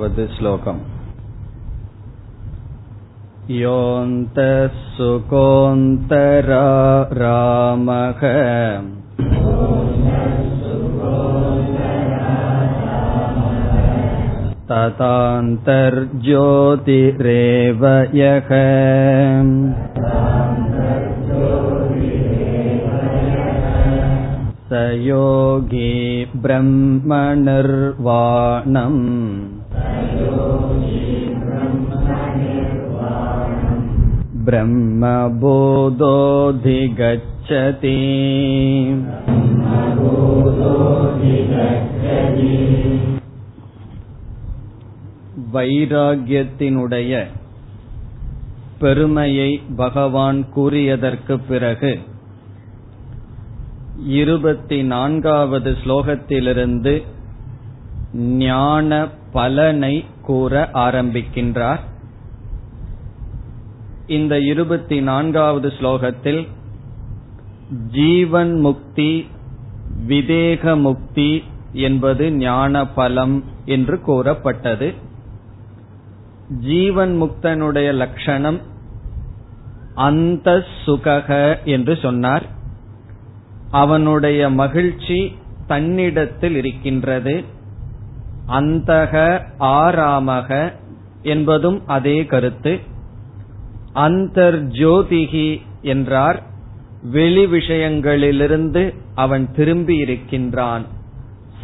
वद् श्लोकम् योऽन्तः सुकोन्तरारामः ततान्तर्ज्योतिरेव यः योगी ब्रह्मनिर्वाणम् ब्रह्मबोधोऽधिगच्छति வைராகியத்தினுடைய பெருமையை பகவான் கூறியதற்கு பிறகு இருபத்தி நான்காவது ஸ்லோகத்திலிருந்து ஞான பலனை கூற ஆரம்பிக்கின்றார். இந்த இருபத்தி நான்காவது ஸ்லோகத்தில் ஜீவன் முக்தி விதேக முக்தி என்பது ஞான பலம் என்று கூறப்பட்டது. ஜீவன் முக்தனுடைய லட்சணம் அந்த சுகக என்று சொன்னார். அவனுடைய மகிழ்ச்சி தன்னிடத்தில் இருக்கின்றது. அந்தக ஆராமக என்பதும் அதே கருத்து. அந்தர்ஜோதிகி என்றார். வெளி விஷயங்களிலிருந்து அவன் திரும்பி இருக்கின்றான்.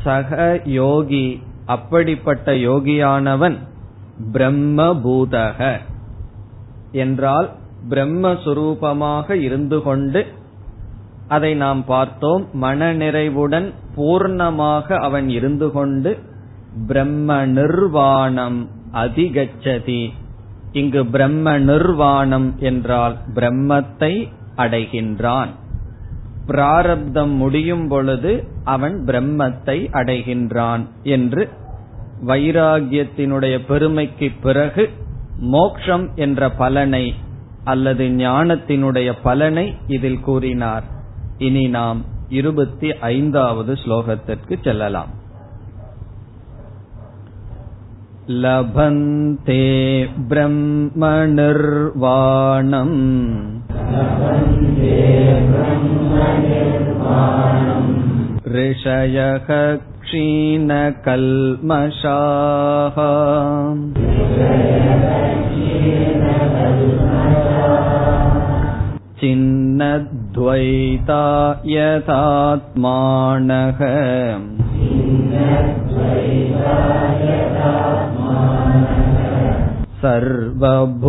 சக யோகி அப்படிப்பட்ட யோகியானவன் பிரம்மபூதக. என்றால் பிரம்மஸ்வரூபமாக இருந்து கொண்டு அதை நாம் பார்த்தோம். மன நிறைவுடன் பூர்ணமாக அவன் இருந்து கொண்டு பிரம்ம நிர்வாணம் அதிகச்சதி. இங்கு பிரம்ம நிர்வாணம் என்றால் பிரம்மத்தை அடைகின்றான். பிராரப்தம் முடியும் பொழுது அவன் பிரம்மத்தை அடைகின்றான் என்று வைராகியத்தினுடைய பெருமைக்கு பிறகு மோக்ஷம் என்ற பலனை அல்லது ஞானத்தினுடைய பலனை இதில் கூறினார். இனி நாம் இருபத்தி ஐந்தாவது ஸ்லோகத்திற்கு செல்லலாம் லபந்தே பிரம்மநிர்வாணம் ऋषयः क्षीणकल्मषाः चिन्नद्वैता यथात्मानः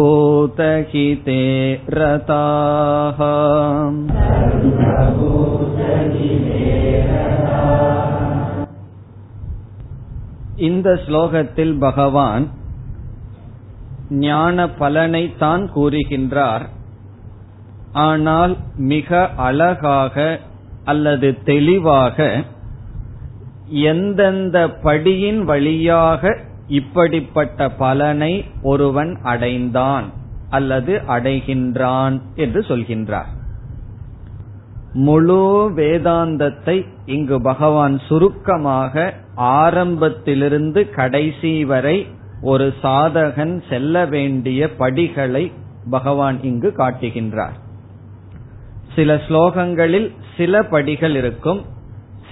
सर्वभूतहिते रताः இந்த ஸ்லோகத்தில் பகவான் ஞான பலனை தான் கூறுகின்றார் ஆனால் மிக அழகாக அல்லது தெளிவாக எந்தெந்த படியின் வழியாக இப்படிப்பட்ட பலனை ஒருவன் அடைந்தான் அல்லது அடைகின்றான் என்று சொல்கின்றார். முழு வேதாந்தத்தை இங்கு பகவான் சுருக்கமாக ஆரம்பத்திலிருந்து கடைசி வரை ஒரு சாதகன் செல்ல வேண்டிய படிகளை பகவான் இங்கு காட்டுகின்றார். சில ஸ்லோகங்களில் சில படிகள் இருக்கும்.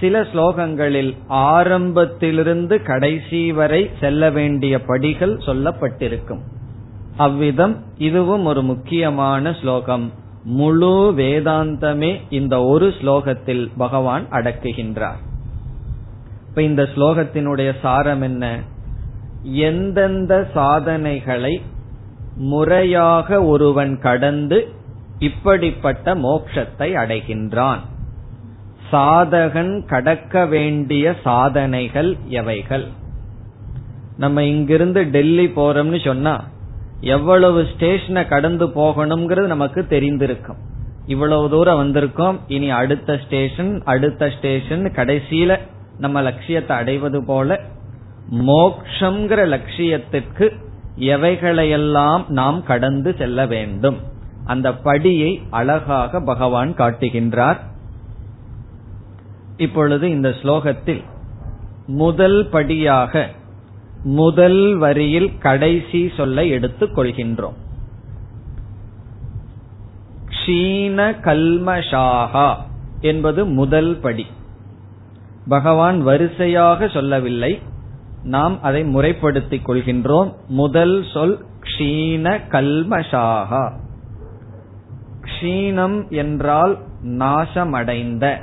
சில ஸ்லோகங்களில் ஆரம்பத்திலிருந்து கடைசி வரை செல்ல வேண்டிய படிகள் சொல்லப்பட்டிருக்கும். அவ்விதம் இதுவும் ஒரு முக்கியமான ஸ்லோகம். முழு வேதாந்தமே இந்த ஒரு ஸ்லோகத்தில் பகவான் அடக்குகின்றார். இப்ப இந்த ஸ்லோகத்தினுடைய சாரம் என்ன? எந்தெந்த சாதனைகளை முறையாக ஒருவன் கடந்து இப்படிப்பட்ட மோட்சத்தை அடைகின்றான். சாதகன் கடக்க வேண்டிய சாதனைகள் எவைகள்? நம்ம இங்கிருந்து டெல்லி போறோம்னு சொன்னா எவ்வளவு ஸ்டேஷனை கடந்து போகணுங்கிறது நமக்கு தெரிந்திருக்கும். இவ்வளவு தூரம் வந்திருக்கோம் இனி அடுத்த ஸ்டேஷன் அடுத்த ஸ்டேஷன் கடைசியில நம்ம லட்சியத்தை அடைவது போல மோக்ஷங்கிற லட்சியத்திற்கு எவைகளையெல்லாம் நாம் கடந்து செல்ல வேண்டும்? அந்த படியை அழகாக பகவான் காட்டுகின்றார். இப்பொழுது இந்த ஸ்லோகத்தில் முதல் படியாக முதல் வரியில் கடைசி சொல்லை எடுத்துக் கொள்கின்றோம். க்ஷீண கல்மஷாகா என்பது முதல் படி. பகவான் வரிசையாக சொல்லவில்லை. நாம் அதை முறைப்படுத்திக் கொள்கின்றோம். முதல் சொல் க்ஷீண கல்மஷாகா க்ஷீணம் என்றால் நாசமடைந்த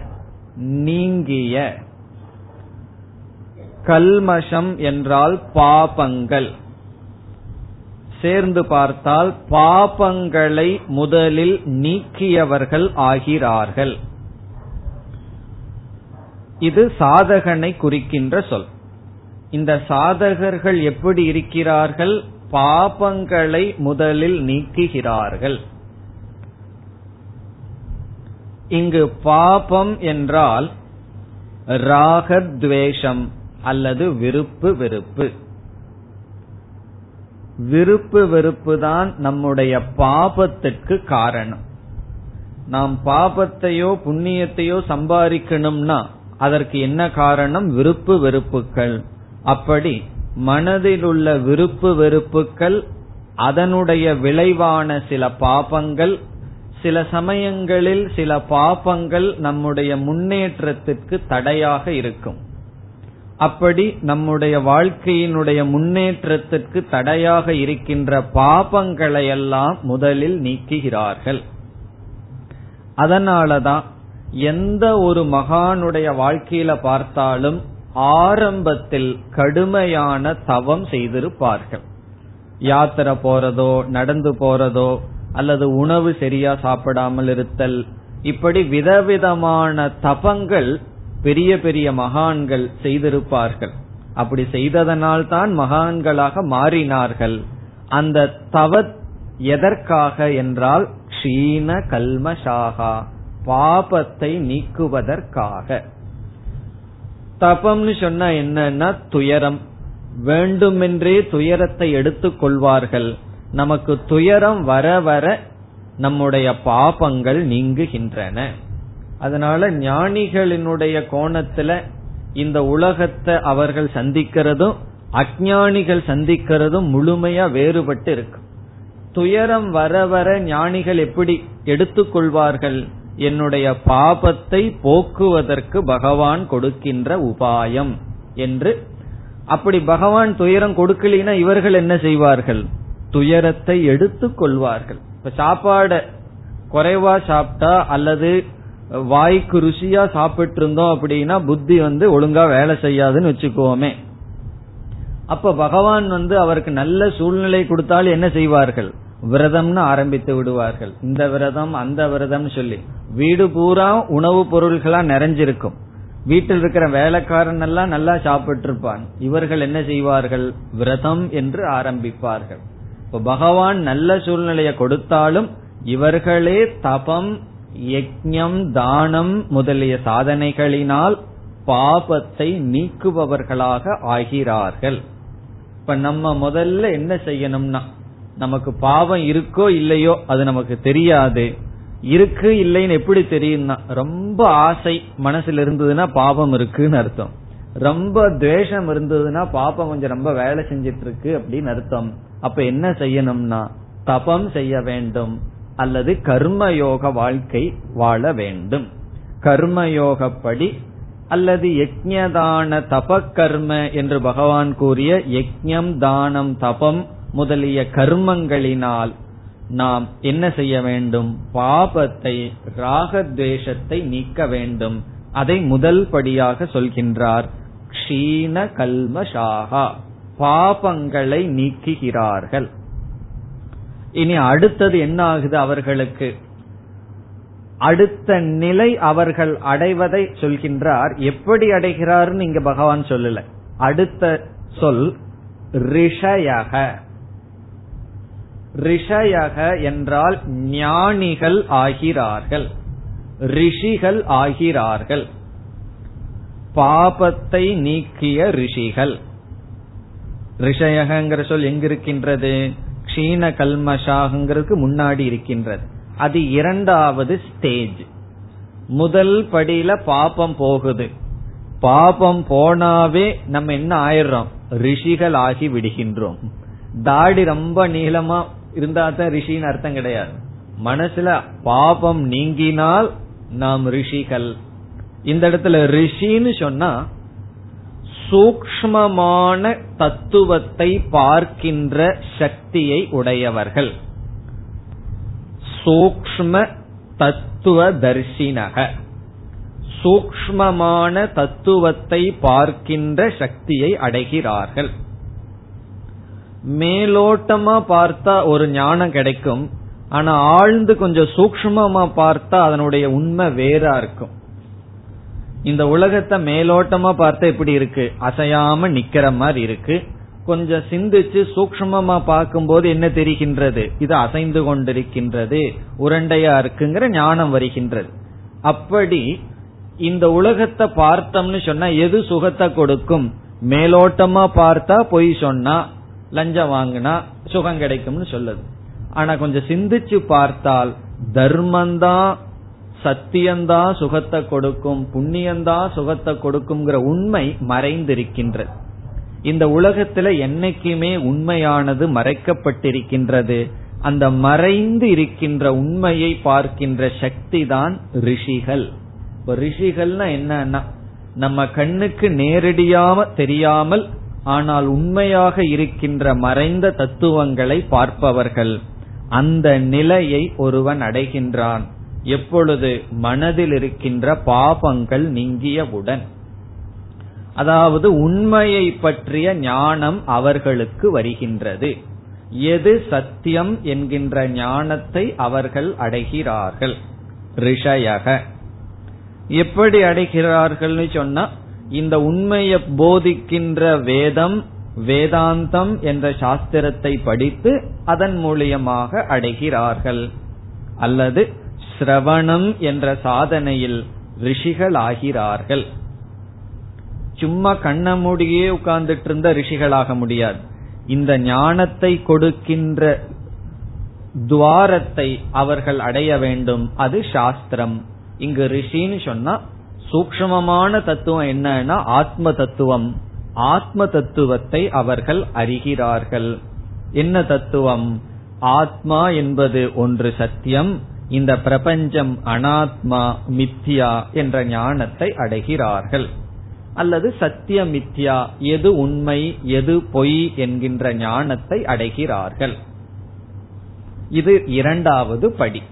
நீங்கிய. கல்மஷம் என்றால் பாபங்கள். சேர்ந்து பார்த்தால் பாபங்களை முதலில் நீக்கியவர்கள் ஆகிறார்கள். இது சாதகனை குறிக்கின்ற சொல். இந்த சாதகர்கள் எப்படி இருக்கிறார்கள்? பாபங்களை முதலில் நீக்குகிறார்கள். இங்கு பாபம் என்றால் ராகத்வேஷம் அல்லது விருப்பு வெறுப்பு. விருப்பு வெறுப்பு தான் நம்முடைய பாபத்திற்கு காரணம். நாம் பாபத்தையோ புண்ணியத்தையோ சம்பாதிக்கணும்னா அதற்கு என்ன காரணம்? விருப்பு வெறுப்புகள். அப்படி மனதில் உள்ள விருப்பு வெறுப்புகள் அதனுடைய விளைவான சில பாபங்கள் சில சமயங்களில் சில பாபங்கள் நம்முடைய முன்னேற்றத்திற்கு தடையாக இருக்கும். அப்படி நம்முடைய வாழ்க்கையினுடைய முன்னேற்றத்திற்கு தடையாக இருக்கின்ற பாபங்களையெல்லாம் முதலில் நீக்குகிறார்கள். அதனாலதான் எந்த ஒரு மகானுடைய வாழ்க்கையில பார்த்தாலும் ஆரம்பத்தில் கடுமையான தவம் செய்திருப்பார்கள். யாத்திரை போறதோ நடந்து போறதோ அல்லது உணவு சரியா சாப்பிடாமல் இருத்தல். இப்படி விதவிதமான தபங்கள் பெரிய பெரிய மகான்கள் செய்திருப்பார்கள். அப்படி செய்ததனால் தான் மகான்களாக மாறினார்கள். அந்த தவ எதற்காக என்றால் க்ஷீண கல்மஷாகா பாபத்தை நீக்குவதற்காக. தபம்னு சொன்னா என்னன்னா துயரம். வேண்டுமென்றே துயரத்தை எடுத்துக் கொள்வார்கள் நமக்கு துயரம் வர வர நம்முடைய பாபங்கள் நீங்குகின்றன. அதனால ஞானிகளினுடைய கோணத்துல இந்த உலகத்தை அவர்கள் சந்திக்கிறதும் அஜானிகள் சந்திக்கிறதும் முழுமையா வேறுபட்டு இருக்கு. துயரம் வர வர ஞானிகள் எப்படி எடுத்துக்கொள்வார்கள்? என்னுடைய பாபத்தை போக்குவதற்கு பகவான் கொடுக்கின்ற உபாயம் என்று. அப்படி பகவான் துயரம் கொடுக்கலினா இவர்கள் என்ன செய்வார்கள்? துயரத்தை எடுத்துக் கொள்வார்கள் இப்ப சாப்பாட குறைவா சாப்பிட்டா அல்லது வாய்க்கு ருசியா சாப்பிட்டு இருந்தோம் அப்படின்னா புத்தி வந்து ஒழுங்கா வேலை செய்யாதுன்னு வச்சுக்கோமே. அப்ப பகவான் வந்து அவருக்கு நல்ல சூழ்நிலை கொடுத்தாலும் என்ன செய்வார்கள்? விரதம்னு ஆரம்பித்து விடுவார்கள். இந்த விரதம் அந்த விரதம் சொல்லி. வீடு பூரா உணவுப் பொருள்களா நிறைஞ்சிருக்கும். வீட்டில் இருக்கிற வேலைக்காரன் எல்லாம் நல்லா சாப்பிட்டு இருப்பான் இவர்கள் என்ன செய்வார்கள்? விரதம் என்று ஆரம்பிப்பார்கள். இப்ப பகவான் நல்ல சூழ்நிலையை கொடுத்தாலும் இவர்களே தபம் யஜ்யம் தானம் முதலிய சாதனைகளினால் பாபத்தை நீக்குபவர்களாக ஆகிறார்கள். இப்ப நம்ம முதல்ல என்ன செய்யணும்னா நமக்கு பாவம் இருக்கோ இல்லையோ அது நமக்கு தெரியாது. இருக்கு இல்லைன்னு எப்படி தெரியும்னா ரொம்ப ஆசை மனசுல இருந்ததுன்னா பாவம் இருக்குன்னு அர்த்தம். ரொம்ப துவேஷம் இருந்ததுன்னா பாப்பம் கொஞ்சம் ரொம்ப வேலை செஞ்சிட்டு இருக்கு அப்படின்னு அர்த்தம். அப்ப என்ன செய்யணும்னா தபம் செய்ய வேண்டும் அல்லது கர்மயோக வாழ்க்கை வாழ வேண்டும். கர்மயோகப்படி அல்லது யஜ்யதான தப கர்ம என்று பகவான் கூறிய யஜ்யம் தானம் தபம் முதலிய கர்மங்களினால் நாம் என்ன செய்ய வேண்டும்? பாபத்தை ராகத்வேஷத்தை நீக்க வேண்டும். அதை முதல் படியாக சொல்கின்றார். க்ஷீண கல்மஷாகா பாபங்களை நீக்குகிறார்கள். இனி அடுத்தது என்ன ஆகுது அவர்களுக்கு? அடுத்த நிலை அவர்கள் அடைவதை சொல்கின்றார். எப்படி அடைகிறார்னு இங்க பகவான் சொல்லல. அடுத்த சொல் ரிஷயக. ரிஷயக என்றால் ஞானிகள் ஆகிறார்கள். ரிஷிகள் ஆகிறார்கள். பாபத்தை நீக்கிய ரிஷிகள். ரிஷயகங்கிற சொல் எங்க இருக்கின்றது க்ஷீண கல்மஷாகங்கிறதுக்கு முன்னாடி இருக்கின்றது. அது இரண்டாவது ஸ்டேஜ் முதல் படியில பாப்பம் போகுது. பாபம் போனாவே நம்ம என்ன ஆயிடுறோம்? ரிஷிகள் ஆகி விடுகின்றோம். தாடி ரொம்ப நீளமா இருந்தா தான் ரிஷின்னு அர்த்தம் கிடையாது. மனசுல பாபம் நீங்கினால் நாம் ரிஷிகள். இந்த இடத்துல ரிஷின்னு சொன்னா சூக்மமான தத்துவத்தை பார்க்கின்ற சக்தியை உடையவர்கள். சூக்ம தத்துவ தரிசினக சூக்மமான தத்துவத்தை பார்க்கின்ற சக்தியை அடைகிறார்கள். மேலோட்டமா பார்த்தா ஒரு ஞானம் கிடைக்கும். ஆனா ஆழ்ந்து கொஞ்சம் சூக்மமா பார்த்தா அதனுடைய உண்மை வேறா இருக்கும். இந்த உலகத்தை மேலோட்டமா பார்த்தா எப்படி இருக்கு? அசையாம நிக்கிற மாதிரி இருக்கு. கொஞ்சம் சிந்திச்சு சூக்மமா பார்க்கும்போது என்ன தெரிகின்றது? இது அசைந்து கொண்டிருக்கின்றது. உரண்டையா இருக்குங்கிற ஞானம் வருகின்றது. அப்படி இந்த உலகத்தை பார்த்தோம்னு சொன்னா எது சுகத்தை கொடுக்கும்? மேலோட்டமா பார்த்தா பொய் சொன்னா லஞ்சம் வாங்கினா சுகம் கிடைக்கும்னு சொல்லுது. ஆனா கொஞ்சம் சிந்திச்சு பார்த்தால் தர்மந்தான் சத்தியந்தா சுகத்தை கொடுக்கும் புண்ணியந்தா சுகத்தை கொடுக்கும்ங்கிற உண்மை மறைந்திருக்கின்றது. இந்த உலகத்துல என்னைக்குமே உண்மையானது மறைக்கப்பட்டிருக்கின்றது. அந்த மறைந்து இருக்கின்ற உண்மையை பார்க்கின்ற சக்தி தான் ரிஷிகள் ரிஷிகள்னா என்னன்னா நம்ம கண்ணுக்கு நேரடியாக தெரியாமல் ஆனால் உண்மையாக இருக்கின்ற மறைந்த தத்துவங்களை பார்ப்பவர்கள். அந்த நிலையை ஒருவன் அடைகின்றான். எப்பொழுது மனதில் இருக்கின்ற பாபங்கள் நீங்கியவுடன் அதாவது உண்மையை பற்றிய ஞானம் அவர்களுக்கு வருகின்றது. எது சத்தியம் என்கின்ற ஞானத்தை அவர்கள் அடைகிறார்கள். ரிஷயக. எப்படி அடைகிறார்கள் சொன்னா இந்த உண்மையை போதிக்கின்ற வேதம் வேதாந்தம் என்ற சாஸ்திரத்தை படித்து அதன் மூலியமாக அடைகிறார்கள். அல்லது சிரவணம் என்ற சாதனையில் ரிஷிகள் ஆகிறார்கள் சும்மா கண்ண மூடியே உட்கார்ந்துட்டு இருந்த ரிஷிகளாக முடியாது. இந்த ஞானத்தை கொடுக்கின்ற துவாரத்தை அவர்கள் அடைய வேண்டும். அது சாஸ்திரம். இங்கு ரிஷின்னு சொன்னா சூக்மமான தத்துவம் என்னன்னா ஆத்ம தத்துவம். ஆத்ம தத்துவத்தை அவர்கள் அறிகிறார்கள். என்ன தத்துவம்? ஆத்மா என்பது ஒன்று சத்தியம். இந்த பிரபஞ்சம் அனாத்மா மித்யா என்ற ஞானத்தை அடைகிறார்கள். அல்லது சத்திய மித்யா எது உண்மை எது பொய் என்கின்ற ஞானத்தை அடைகிறார்கள். இது இரண்டாவது படி.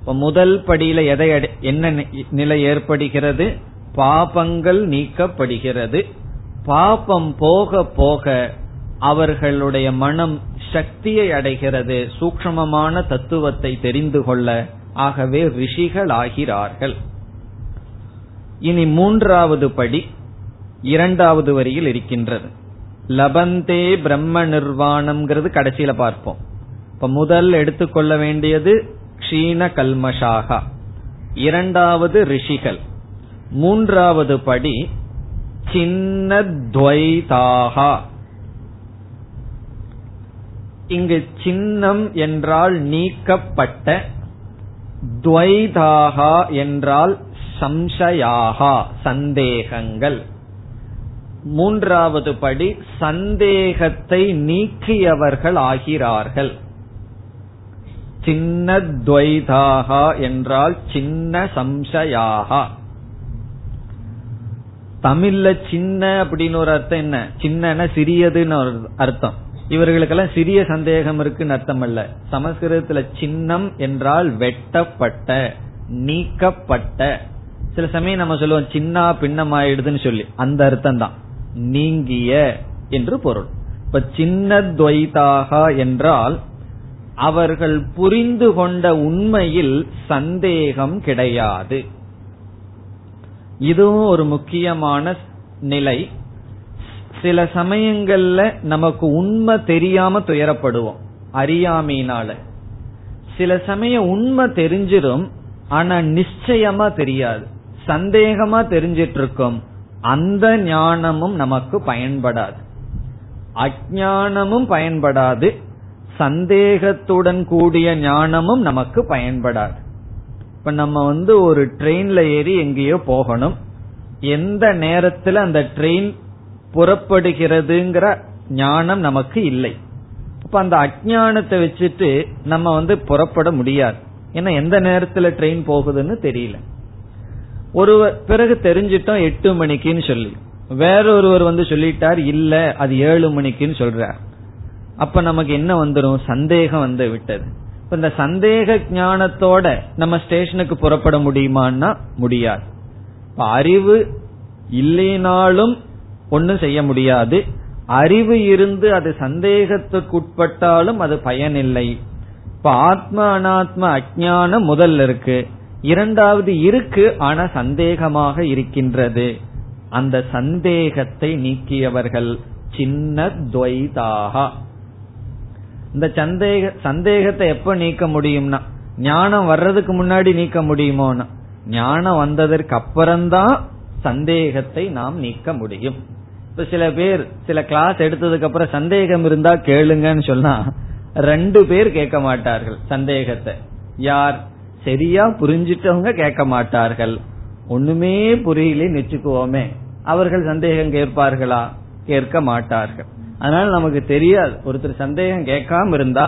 இப்ப முதல் படியில எதை என்ன நிலை ஏற்படுகிறது? பாபங்கள் நீக்கப்படுகிறது. பாபம் போக போக அவர்களுடைய மனம் சக்தியை அடைகிறது சூக்மமான தத்துவத்தை தெரிந்து கொள்ள ஆகவே ரிஷிகள் ஆகிறார்கள் இனி மூன்றாவது படி இரண்டாவது வரியில் இருக்கின்றது. லபந்தே பிரம்ம நிர்வாணம்ங்கிறது கடைசியில பார்ப்போம். இப்ப முதல் எடுத்துக்கொள்ள வேண்டியது க்ஷீண கல்மஷாகா. இரண்டாவது ரிஷிகள். மூன்றாவது படி சின்னத்வைதாகா. இங்கு சின்னம் என்றால் நீக்கப்பட்ட துவைதாகா என்றால் சம்சயாகா சந்தேகங்கள். மூன்றாவது படி சந்தேகத்தை நீக்கியவர்கள் ஆகிறார்கள். சின்ன துவைதாகா என்றால் சின்ன சம்சயாகா. தமிழ்ல சின்ன அப்படின்னு ஒரு அர்த்தம் என்ன? சின்ன சிறியதுன்னு அர்த்தம். இவர்களுக்கெல்லாம் சிறிய சந்தேகம் இருக்குன்னு அர்த்தம் அல்ல சமஸ்கிருதத்துல சின்னம் என்றால் வெட்டப்பட்ட நீக்கப்பட்ட. சில சமயம் நம்ம சொல்லுவோம் சின்ன பின்னமாயிடுதுன்னு சொல்லி. அந்த அர்த்தம் தான் நீங்கிய என்று பொருள். இப்ப சின்ன துவைதாகா என்றால் அவர்கள் புரிந்து கொண்ட உண்மையில் சந்தேகம் கிடையாது. இதுவும் ஒரு முக்கியமான நிலை. சில சமயங்கள்ல நமக்கு உண்மை தெரியாம துயரப்படுவோம் அறியாமையினால. சில சமயம் உண்மை தெரிஞ்சிடும் ஆனா நிச்சயமா தெரியாது. சந்தேகமா தெரிஞ்சிட்டு இருக்கும் அந்த ஞானமும் நமக்கு பயன்படாது. அஜானமும் பயன்படாது சந்தேகத்துடன் கூடிய ஞானமும் நமக்கு பயன்படாது. இப்ப நம்ம வந்து ஒரு ட்ரெயின்ல ஏறி எங்கேயோ போகணும். எந்த நேரத்துல அந்த ட்ரெயின் புறப்படுகிறதுங்கிற ஞானம் நமக்கு இல்லை. அப்ப அந்த அஜானத்தை வச்சுட்டு நம்ம வந்து புறப்பட முடியாது. ஏன்னா எந்த நேரத்துல ட்ரெயின் போகுதுன்னு தெரியல. ஒரு பிறகு தெரிஞ்சிட்டோம் எட்டு மணிக்குன்னு சொல்லி. வேறொருவர் வந்து சொல்லிட்டார் இல்ல அது ஏழு மணிக்குன்னு சொல்றார். அப்ப நமக்கு என்ன வந்துடும் சந்தேகம் வந்து விட்டது. இப்ப இந்த சந்தேக ஞானத்தோட நம்ம ஸ்டேஷனுக்கு புறப்பட முடியுமான்னா முடியாது. அறிவு இல்லைனாலும் ஒன்னும் செய்ய முடியாது. அறிவு இருந்து அது சந்தேகத்துக்குட்பட்டாலும் அது பயனில்லை. இப்ப ஆத்ம அனாத்ம அஜானம் முதல்ல இருக்கு. இரண்டாவது இருக்கு ஆனா சந்தேகமாக இருக்கின்றது. அந்த சந்தேகத்தை நீக்கியவர்கள் சின்ன துவைதாக. இந்த சந்தேக சந்தேகத்தை எப்ப நீக்க முடியும்னா ஞானம் வர்றதுக்கு முன்னாடி நீக்க முடியுமோனா ஞானம் வந்ததற்கு அப்புறம்தான் சந்தேகத்தை நாம் நீக்க முடியும். இப்ப சில பேர் சில கிளாஸ் எடுத்ததுக்கு அப்புறம் சந்தேகம் இருந்தா கேளுங்கன்னு சொன்னா ரெண்டு பேர் கேட்க மாட்டார்கள் சந்தேகத்தை. யார்? சரியா புரிஞ்சிட்டவங்க கேட்க மாட்டார்கள். ஒண்ணுமே புரியல நிச்சுக்குவோமே அவர்கள் சந்தேகம் கேட்பார்களா? கேட்க மாட்டார்கள். அதனால நமக்கு தெரியாது. ஒருத்தர் சந்தேகம் கேட்காம இருந்தா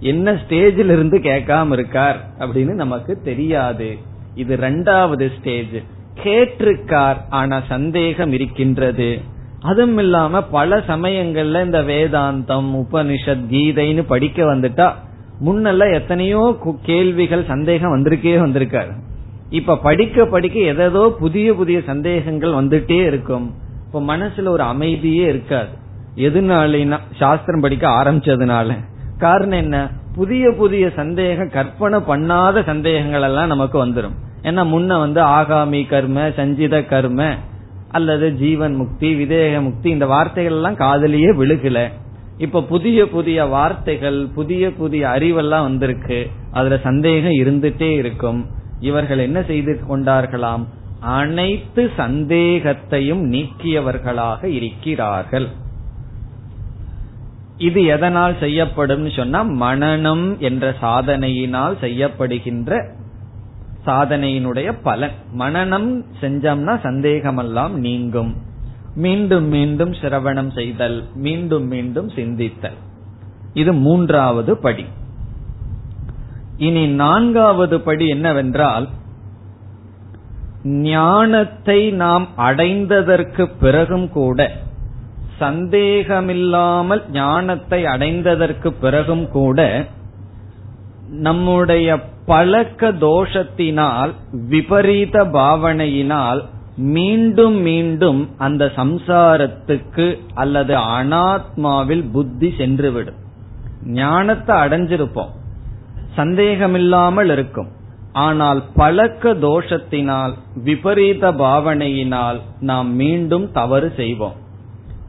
என்ன ஸ்டேஜில் இருந்து கேட்காம இருக்கார் அப்படின்னு நமக்கு தெரியாது. இது ரெண்டாவது ஸ்டேஜ் கேட்டிருக்கார் ஆனா சந்தேகம் இருக்கின்றது. அதுவும் இல்லாம பல சமயங்கள்ல இந்த வேதாந்தம் உபனிஷத் கீதைன்னு படிக்க வந்துட்டா முன்னெல்லாம் எத்தனையோ கேள்விகள் சந்தேகம் வந்திருக்கே வந்திருக்காரு. இப்ப படிக்க படிக்க எதோ புதிய புதிய சந்தேகங்கள் வந்துட்டே இருக்கும். இப்ப மனசுல ஒரு அமைதியே இருக்காது. எதுனாலினா சாஸ்திரம் படிக்க ஆரம்பிச்சதுனால. காரணம் என்ன? புதிய புதிய சந்தேகம் கற்பனை பண்ணாத சந்தேகங்கள் எல்லாம் நமக்கு வந்துடும் ஏன்னா முன்ன வந்து ஆகாமி கர்ம சஞ்சித கர்ம அல்லது ஜீவன் முக்தி விதேக முக்தி இந்த வார்த்தைகள் எல்லாம் காதலியே விழுகல. இப்ப புதிய புதிய வார்த்தைகள் புதிய புதிய அறிவெல்லாம் வந்திருக்கு. அதுல சந்தேகம் இருந்துட்டே இருக்கும். இவர்கள் என்ன செய்து கொண்டார்களாம்? அனைத்து சந்தேகத்தையும் நீக்கியவர்களாக இருக்கிறார்கள். இது எதனால் செய்யப்படும் சொன்னா மனநம் என்ற சாதனையினால் செய்யப்படுகின்ற சாதனையினுடைய பலன். மனநம் செஞ்சோம்னா சந்தேகமெல்லாம் நீங்கும். மீண்டும் மீண்டும் சிரவணம் செய்தல் மீண்டும் மீண்டும் சிந்தித்தல். இது மூன்றாவது படி. இனி நான்காவது படி என்னவென்றால் ஞானத்தை நாம் அடைந்ததற்கு பிறகும் கூட சந்தேகமில்லாமல் ஞானத்தை அடைந்ததற்கு பிறகும் கூட நம்முடைய பழக்க தோஷத்தினால் விபரீத பாவனையினால் மீண்டும் மீண்டும் அந்த சம்சாரத்துக்கு அல்லது அனாத்மாவில் புத்தி சென்றுவிடும். ஞானத்தை அடைஞ்சிருப்போம். சந்தேகமில்லாமல் இருக்கும். ஆனால் பழக்க தோஷத்தினால் விபரீத பாவனையினால் நாம் மீண்டும் தவறு செய்வோம்.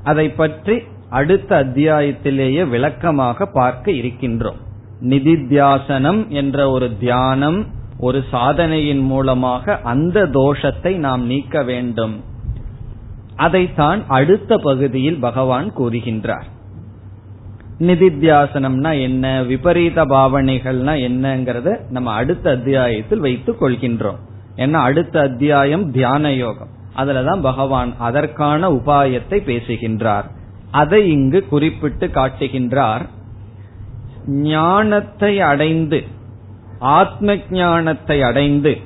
அதை பற்றி அடுத்த அத்தியாயத்திலேயே விளக்கமாக பார்க்க இருக்கின்றோம். நிதித்தியாசனம் என்ற ஒரு தியானம் ஒரு சாதனையின் மூலமாக அந்த தோஷத்தை நாம் நீக்க வேண்டும். அதைத்தான் அடுத்த பகுதியில் பகவான் கூறுகின்றார். நிதித்தியாசனம்னா என்ன விபரீத பாவனைகள்னா என்னங்கறத நம்ம அடுத்த அத்தியாயத்தில் வைத்துக் கொள்கின்றோம். ஏன்னா அடுத்த அத்தியாயம் தியான யோகம். அதுலதான் பகவான் அதற்கான உபாயத்தை பேசுகின்றார். அதை இங்கு குறிப்பிட்டு காட்டுகின்றார். ஞானத்தை அடைந்து ஆத்ம ஞானத்தை அடைந்து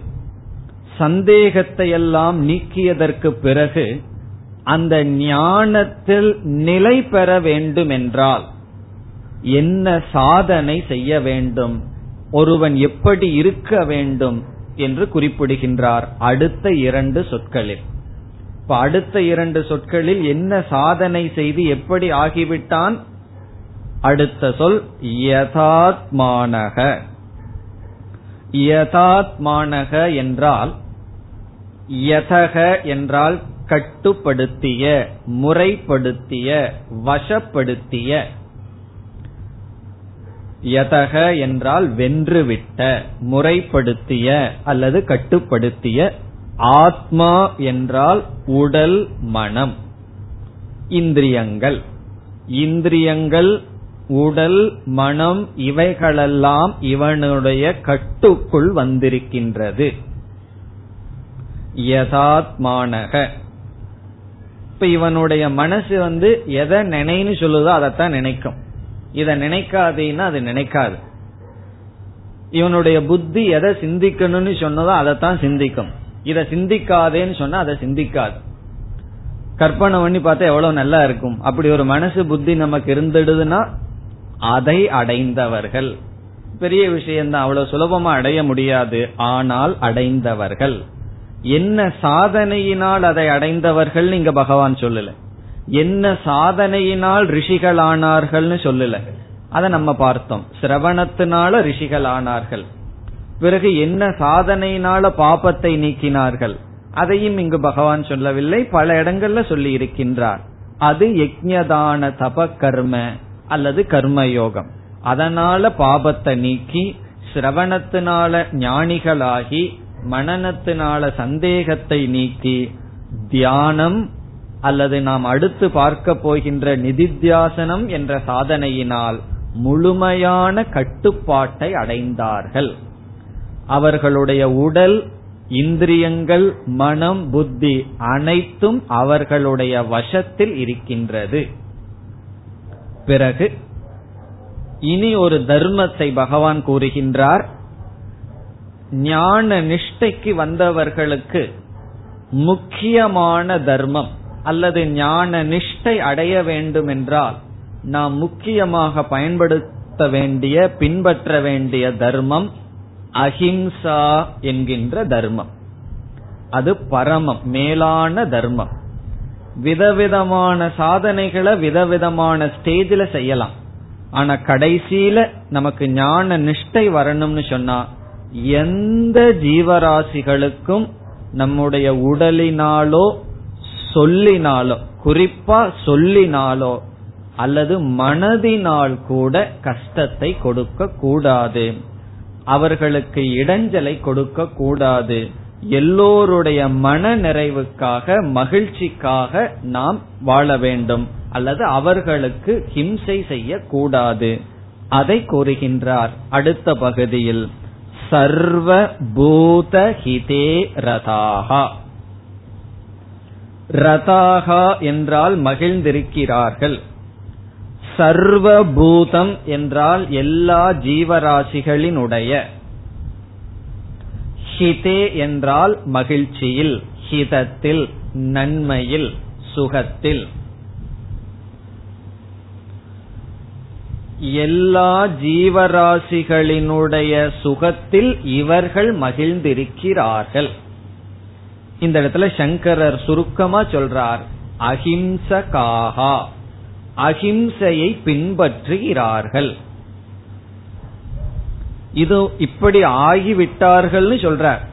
சந்தேகத்தை எல்லாம் நீக்கியதற்கு பிறகு அந்த ஞானத்தில் நிலை பெற வேண்டும் என்றால் என்ன சாதனை செய்ய வேண்டும் ஒருவன் எப்படி இருக்க வேண்டும் என்று குறிப்பிடுகின்றார் அடுத்த இரண்டு சொற்களில். இப்ப அடுத்த இரண்டு சொற்களில் என்ன சாதனை செய்து எப்படி ஆகிவிட்டான்? அடுத்த சொல் யதாத்மானக. யதாத்மானக என்றால் யதக என்றால் கட்டுப்படுத்திய முறைப்படுத்திய வசப்படுத்திய. யதக என்றால் வென்றுவிட்ட முறைப்படுத்திய அல்லது கட்டுப்படுத்திய. ஆத்மா என்றால் உடல் மனம். இந்திரியங்கள். இந்திரியங்கள் உடல் மனம் இவைகளெல்லாம் இவனுடைய கட்டுக்குள் வந்திருக்கின்றது. யதாத்மானக. இப்ப இவனுடைய மனசு வந்து எதை நினைன்னு சொல்லுதோ அதைத்தான் நினைக்கும். இதை நினைக்காதேன்னா அது நினைக்காது. இவனுடைய புத்தி எதை சிந்திக்கணும்னு சொன்னதோ அதைத்தான் சிந்திக்கும். இதை சிந்திக்காதேன்னு சொன்னா அதை சிந்திக்காது. கற்பனை பண்ணி பார்த்தா எவ்வளவு நல்லா இருக்கும். அப்படி ஒரு மனசு புத்தி நமக்கு இருந்துடுதுன்னா அதை அடைந்தவர்கள். பெரிய விஷயம்தான் அவ்வளவு சுலபமா அடைய முடியாது. ஆனால் அடைந்தவர்கள். என்ன சாதனையினால் அதை அடைந்தவர்கள் இங்க பகவான் சொல்லல. என்ன சாதனையினால் ரிஷிகள் ஆனார்கள்னு சொல்லல. அதை நம்ம பார்த்தோம். சிரவணத்தினால ரிஷிகள் ஆனார்கள் பிறகு என்ன சாதனையினால பாபத்தை நீக்கினார்கள்? அதையும் இங்கு பகவான் சொல்லவில்லை. பல இடங்கள்ல சொல்லி இருக்கின்றார் அது யஜ்யதான தப கர்ம. அல்லது கர்மயோகம். அதனால பாபத்தை நீக்கி சிரவணத்தினால ஞானிகளாகி மனநத்தினால சந்தேகத்தை நீக்கி தியானம் அல்லது நாம் அடுத்து பார்க்க போகின்ற நிதித்தியாசனம் என்ற சாதனையினால் முழுமையான கட்டுப்பாட்டை அடைந்தார்கள். அவர்களுடைய உடல் இந்திரியங்கள் மனம் புத்தி அனைத்தும் அவர்களுடைய வசத்தில் இருக்கின்றது. பிறகு இனி ஒரு தர்மத்தை பகவான் கூறுகின்றார். ஞான நிஷ்டைக்கு வந்தவர்களுக்கு முக்கியமான தர்மம் அல்லது ஞான நிஷ்டை அடைய வேண்டும் என்றால் நாம் முக்கியமாக பயன்படுத்த வேண்டிய பின்பற்ற வேண்டிய தர்மம் அஹிம்சா என்கின்ற தர்மம். அது பரமம் மேலான தர்மம். விதவிதமான சாதனைகளை விதவிதமான ஸ்டேஜில் செய்யலாம். ஆனா கடைசியில நமக்கு ஞான நிஷ்டை வரணும்னு சொன்னா எந்த ஜீவராசிகளுக்கும் நம்முடைய உடலினாலோ சொல்லினாலோ குறிப்பா சொல்லினாலோ அல்லது மனதினால் கூட கஷ்டத்தை கொடுக்க கூடாது அவர்களுக்கு இடைஞ்சலை கொடுக்க கூடாது எல்லோருடைய மன நிறைவுக்காக மகிழ்ச்சிக்காக நாம் வாழ வேண்டும். அல்லது அவர்களுக்கு ஹிம்சை செய்யக்கூடாது. அதை கூறுகின்றார் அடுத்த பகுதியில். சர்வ பூத ஹிதே ரதாகா ரதாகா என்றால் மகிழ்ந்திருக்கிறார்கள். சர்வபூதம் என்றால் எல்லா ஜீவராசிகளினுடைய ஹிதே என்றால் மகிழ்ச்சியில் ஹிதத்தில் நன்மையில் சுகத்தில். எல்லா ஜீவராசிகளினுடைய சுகத்தில் இவர்கள் மகிழ்ந்திருக்கிறார்கள். இந்த இடத்துல சங்கரர் சுருக்கமா சொல்றார் அஹிம்சகாகா. அஹிம்சையை பின்பற்றுகிறார்கள். இது இப்படி ஆகிவிட்டார்கள்னு சொல்றார்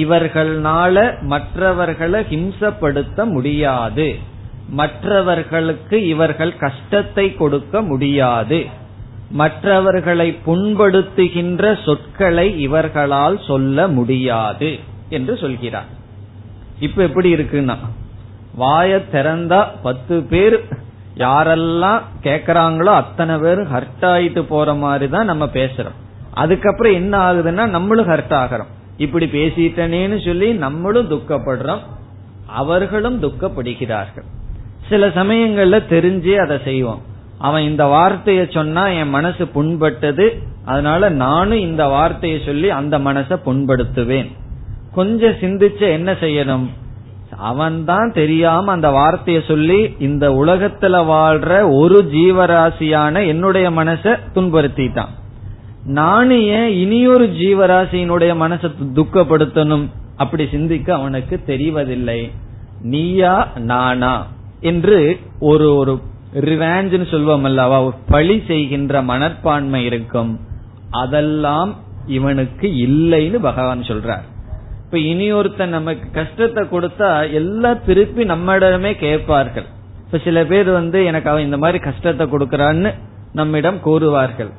இவர்களால மற்றவர்களை ஹிம்சப்படுத்த முடியாது. மற்றவர்களுக்கு இவர்கள் கஷ்டத்தை கொடுக்க முடியாது. மற்றவர்களை புண்படுத்துகின்ற சொற்களை இவர்களால் சொல்ல முடியாது என்று சொல்கிறார். இப்ப எப்படி இருக்குன்னா வாய திறந்தா பத்து பேர் யாரெல்லாம் கேக்குறாங்களோ அத்தனை பேர் ஹர்ட் ஆயிட்டு போற மாதிரி தான் நம்ம பேசுறோம். அதுக்கப்புறம் என்ன ஆகுதுன்னா நம்மளும் ஹர்ட் ஆகிறோம். இப்படி பேசிட்டனேன்னு சொல்லி நம்மளும் துக்கப்படுறோம். அவர்களும் துக்கப்படுகிறார்கள். சில சமயங்கள்ல தெரிஞ்சே அதை செய்வோம். அவன் இந்த வார்த்தைய சொன்னா என் மனசு புண்பட்டது. அதனால நானும் இந்த வார்த்தையை சொல்லி அந்த மனசை புண்படுத்துவேன். கொஞ்சம் சிந்திச்ச என்ன செய்யணும்? அவன்தான் தெரியாம அந்த வார்த்தையை சொல்லி இந்த உலகத்துல வாழ்ற ஒரு ஜீவராசியான என்னுடைய மனசை துன்புறுத்திட்டான். நானும் ஏன் இனியொரு ஜீவராசியினுடைய மனசை துக்கப்படுத்தணும்? அப்படி சிந்திக்க அவனுக்கு தெரிவதில்லை. நீயா நானா? என்று ஒரு ஒரு ரிவாஞ்சுன்னு சொல்வோம் அல்லவா பழி செய்கின்ற மனப்பான்மை இருக்கும். அதெல்லாம் இவனுக்கு இல்லைன்னு பகவான் சொல்றார். இப்ப இனி ஒருத்தன் நமக்கு கஷ்டத்தை கொடுத்தா எல்லாம் திருப்பி நம்மிடமே கேட்பார்கள். இப்ப சில பேர் வந்து எனக்கு அவன் இந்த மாதிரி கஷ்டத்தை கொடுக்கறான்னு நம்மிடம் கூறுவார்கள்.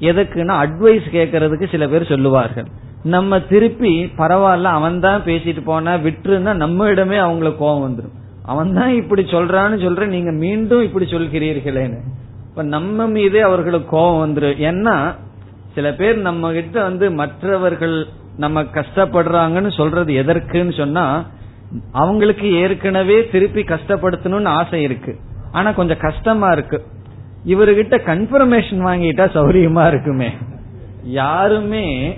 எதுக்குன்னா அட்வைஸ் கேட்கறதுக்கு சில பேர் சொல்லுவார்கள். நம்ம திருப்பி பரவாயில்ல அவன் தான் பேசிட்டு போன விட்டுருந்தா நம்ம இடமே அவங்களுக்கு கோபம் வந்துடும் அவன் தான் இப்படி சொல்றான்னு சொல்ற நீங்க மீண்டும் இப்படி சொல்கிறீர்களேன்னு. இப்ப நம்ம மீதே அவர்களுக்கு கோபம் வந்துடும் ஏன்னா சில பேர் நம்ம கிட்ட வந்து மற்றவர்கள் நம்ம கஷ்டப்படுறாங்கன்னு சொல்றது எதற்குன்னு சொன்னா அவங்களுக்கு ஏற்கனவே திருப்பி கஷ்டப்படுத்தணும்னு ஆசை இருக்கு. ஆனா கொஞ்சம் கஷ்டமா இருக்கு. இவர்கிட்ட கன்ஃபர்மேஷன் வாங்கிட்டா சௌரியமா இருக்குமே. யாருமே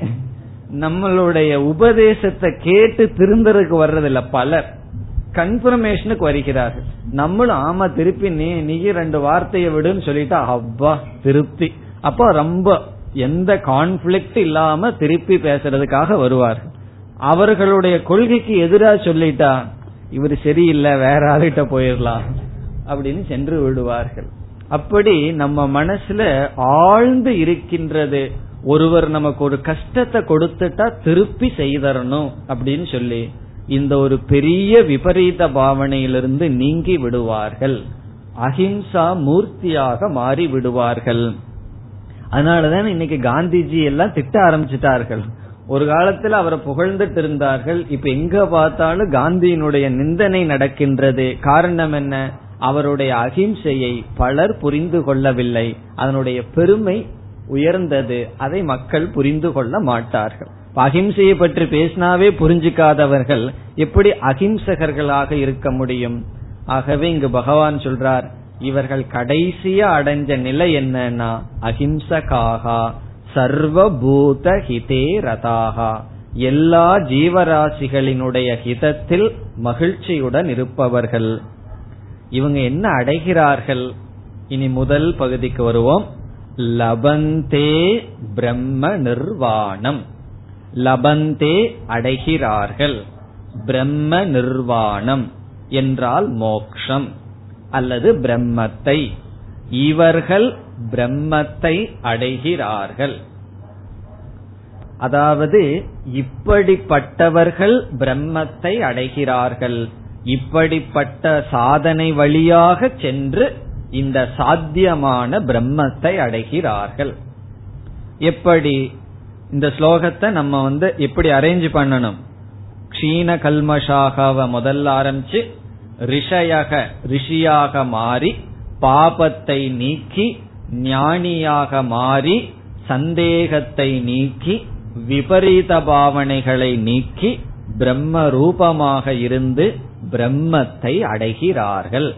நம்மளுடைய உபதேசத்தை கேட்டு திருந்தறதுக்கு வர்றதில்ல பலர். கன்ஃபர்மேஷனுக்கு வருகிறார்கள். நம்மளும் ஆமா திருப்பி நீ நீ ரெண்டு வார்த்தையை விடுன்னு சொல்லிட்டா அவ்வா திருப்தி. அப்போ ரொம்ப எந்த கான்ஃபிளிக்ட் இல்லாம திருப்பி பேசுறதுக்காக வருவார்கள் அவர்களுடைய கொள்கைக்கு எதிராக சொல்லிட்டா இவர் சரியில்லை வேற ஆளுகிட்ட போயிடலாம். அப்படின்னு சென்று விடுவார்கள். அப்படி நம்ம மனசுல ஆழ்ந்து இருக்கின்றது. ஒருவர் நமக்கு ஒரு கஷ்டத்தை கொடுத்துட்டா திருப்பி செய்தரணும் அப்படின்னு சொல்லி இந்த ஒரு பெரிய விபரீத பாவனையிலிருந்து நீங்கி விடுவார்கள். அஹிம்சா மூர்த்தியாக மாறி விடுவார்கள். அதனாலதான் இன்னைக்கு காந்திஜி எல்லாம் திட்ட ஆரம்பிச்சிட்டார்கள். ஒரு காலத்துல அவரை புகழ்ந்துட்டு இருந்தார்கள். இப்ப எங்க பார்த்தாலும் காந்தியினுடைய நிந்தனை நடக்கின்றது. காரணம் என்ன? அவருடைய அகிம்சையை பலர் புரிந்து கொள்ளவில்லை. அதனுடைய பெருமை உயர்ந்தது. அதை மக்கள் புரிந்து கொள்ள மாட்டார்கள். அகிம்சையை பற்றி பேசினாவே புரிஞ்சுக்காதவர்கள் எப்படி அகிம்சகர்களாக இருக்க முடியும்? ஆகவே இங்கு பகவான் சொல்றார் இவர்கள் கடைசியா அடைஞ்ச நிலை என்னன்னா அஹிம்சகாகா சர்வபூத ஹிதே ரதாகா. எல்லா ஜீவராசிகளினுடைய ஹிதத்தில் மகிழ்ச்சியுடன் இருப்பவர்கள். இவங்க என்ன அடைகிறார்கள்? இனி முதல் பகுதிக்கு வருவோம். லபந்தே பிரம்ம நிர்வாணம். லபந்தே அடைகிறார்கள். பிரம்ம நிர்வாணம் என்றால் மோக்ஷம் அல்லது பிரம்மத்தை. இவர்கள் பிரம்மத்தை அடைகிறார்கள். அதாவது இப்படிப்பட்டவர்கள் பிரம்மத்தை அடைகிறார்கள். இப்படிப்பட்ட சாதனை வழியாக சென்று இந்த சாத்தியமான பிரம்மத்தை அடைகிறார்கள். எப்படி இந்த ஸ்லோகத்தை நம்ம வந்து எப்படி அரேஞ்ச் பண்ணணும்? க்ஷீண கல்மஷாகவ முதல்ல ஆரம்பிச்சு ரிஷயக ரிஷியாக மாறி பாபத்தை நீக்கி ஞானியாக மாறி சந்தேகத்தை நீக்கி விபரீத பாவனைகளை நீக்கி பிரம்ம ரூபமாக இருந்து பிரம்மத்தை அடைகிறார்கள்.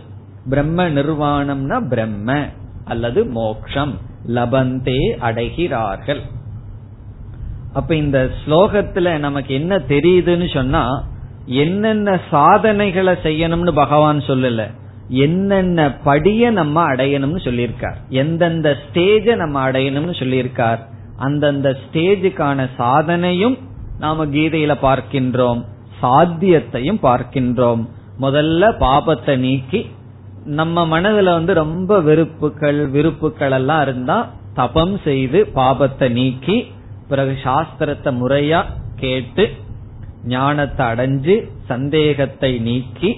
பிரம்ம நிர்வாணம்னா பிரம்ம அல்லது மோக்ஷம். லபந்தே அடைகிறார்கள். அப்ப இந்த ஸ்லோகத்துல நமக்கு என்ன தெரியுதுன்னு சொன்னா என்னென்ன சாதனைகளை செய்யணும்னு பகவான் சொல்லல. என்னென்ன படிய நம்ம அடையணும்னு சொல்லியிருக்கார். எந்தெந்த ஸ்டேஜ நம்ம அடையணும்னு சொல்லியிருக்கார். அந்தந்த ஸ்டேஜுக்கான சாதனையும் நாம கீதையில பார்க்கின்றோம். சாத்தியத்தையும் பார்க்கின்றோம். முதல்ல பாபத்தை நீக்கி நம்ம மனதுல வந்து ரொம்ப வெறுப்புகள் விருப்புகள் எல்லாம் இருந்தா தபம் செய்து பாபத்தை நீக்கி பிறகு சாஸ்திரத்தை முறையா கேட்டு ஞானத்தை அடைஞ்சு சந்தேகத்தை நீக்கி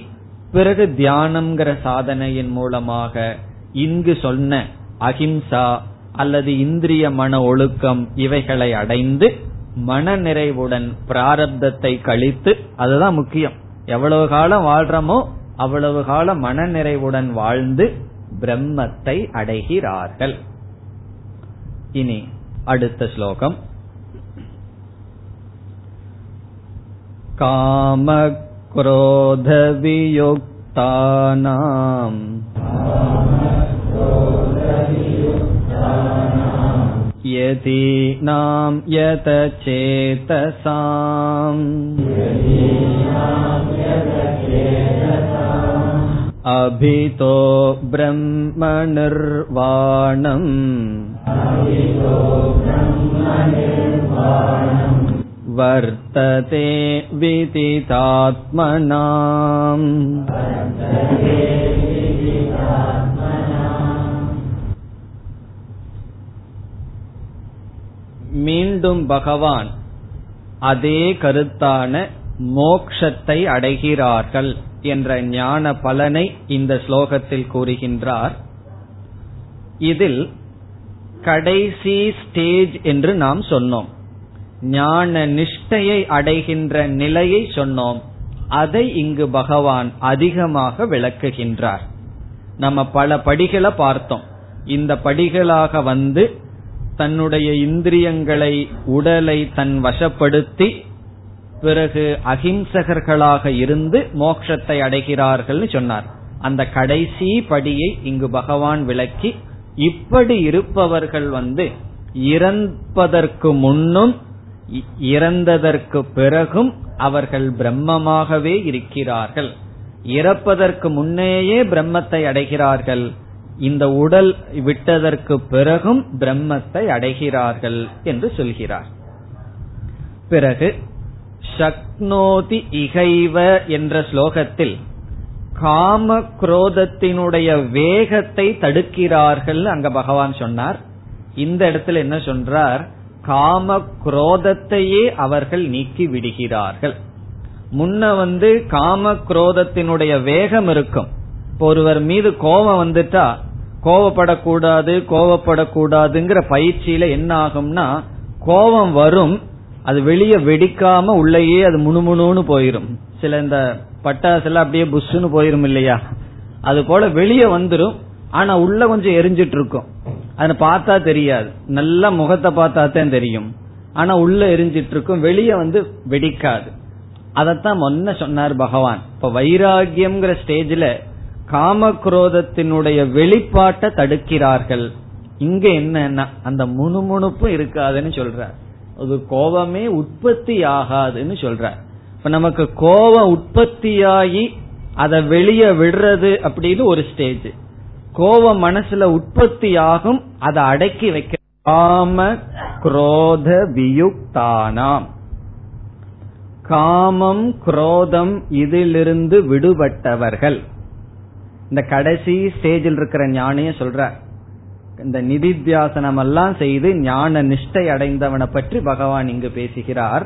பிறகு தியானம்ங்கிற சாதனையின் மூலமாக இங்கு சொன்ன அகிம்சா அல்லது இந்திரிய மன ஒழுக்கம் இவைகளை அடைந்து மன நிறைவுடன் பிராரப்தத்தை கழித்து அதுதான் முக்கியம். எவ்வளவு காலம் வாழ்றமோ அவ்வளவு காலம் மன நிறைவுடன் வாழ்ந்து பிரம்மத்தை அடைகிறார்கள். இனி அடுத்த ஸ்லோகம். कामक्रोधवियुक्तानाम् यतीनां यतचेतसाम् अभितो ब्रह्मनिर्वाणम् वर्तते विदितात्मनाम् மீண்டும் பகவான் அதே கருத்தான மோக்ஷத்தை அடைகிறார்கள் என்ற ஞான பலனை இந்த ஸ்லோகத்தில் கூறுகின்றார். இதில் கடைசி ஸ்டேஜ் என்று நாம் சொன்னோம். ஞான நிஷ்டையை அடைகின்ற நிலையை சொன்னோம். அதை இங்கு பகவான் அதிகமாக விளக்குகின்றார். நம்ம பல படிகளை பார்த்தோம். இந்த படிகளாக வந்து தன்னுடைய இந்திரியங்களை உடலை தன் வசப்படுத்தி பிறகு அகிம்சகர்களாக இருந்து மோட்சத்தை அடைகிறார்கள் சொன்னார். அந்த கடைசி படியை இங்கு பகவான் விளக்கி இப்படி இருப்பவர்கள் வந்து இறப்பதற்கு முன்னும் இறந்ததற்கு பிறகும் அவர்கள் பிரம்மமாகவே இருக்கிறார்கள். இறப்பதற்கு முன்னேயே பிரம்மத்தை அடைகிறார்கள். இந்த உடல் விட்டதற்கு பிறகும் பிரம்மத்தை அடைகிறார்கள் என்று சொல்கிறார். பிறகு சக்னோதி இகைவ என்ற ஸ்லோகத்தில் காம குரோதத்தினுடைய வேகத்தை தடுக்கிறார்கள் அங்க பகவான் சொன்னார். இந்த இடத்துல என்ன சொல்றார்? காம குரோதத்தையே அவர்கள் நீக்கி விடுகிறார்கள். முன்ன வந்து காம குரோதத்தினுடைய வேகம் இருக்கும். இப்போ ஒருவர் மீது கோபம் வந்துட்டா கோவப்படக்கூடாது கோவப்படக்கூடாதுங்கிற பயிற்சியில என்ன ஆகும்னா கோபம் வரும் அது வெளியே வெடிக்காம உள்ளேயே அது முணுமுணுன்னு போயிரும். சில இந்த பட்டாசுல அப்படியே புஷ்ஷுன்னு போயிரும் இல்லையா? அது போல வெளியே வந்துடும் ஆனா உள்ள கொஞ்சம் எரிஞ்சிட்டு இருக்கும் அதை பார்த்தா தெரியாது. நல்ல முகத்தை பார்த்தா தான் தெரியும். ஆனா உள்ள எரிஞ்சிட்டு இருக்கும் வெளியே வந்து வெடிக்காது. அதத்தான் முன்ன சொன்னார் பகவான். இப்ப வைராகியம்ங்கிற ஸ்டேஜ்ல காமக்ரோதத்தினுடைய வெளிப்பாட்டை தடுக்கிறார்கள். இங்க என்னன்னா அந்த முணுமுணுப்பு இருக்காதுன்னு சொல்றார். அது கோபமே உற்பத்தி ஆகாதுன்னு சொல்றார். இப்ப நமக்கு கோபம் உற்பத்தியாகி அதை வெளியே விடுறது அப்படின்னு ஒரு ஸ்டேஜ் கோபம் மனசுல உற்பத்தி ஆகும் அதை அடக்கி வைக்க காம குரோத வியுக்தானாம். காமம் குரோதம் இதிலிருந்து விடுபட்டவர்கள். இந்த கடைசி ஸ்டேஜில் இருக்கிற ஞானிய சொல்ற இந்த நிதித்தியாசனம் எல்லாம் செய்து ஞான நிஷ்டை அடைந்தவனை பற்றி பகவான் இங்கு பேசுகிறார்.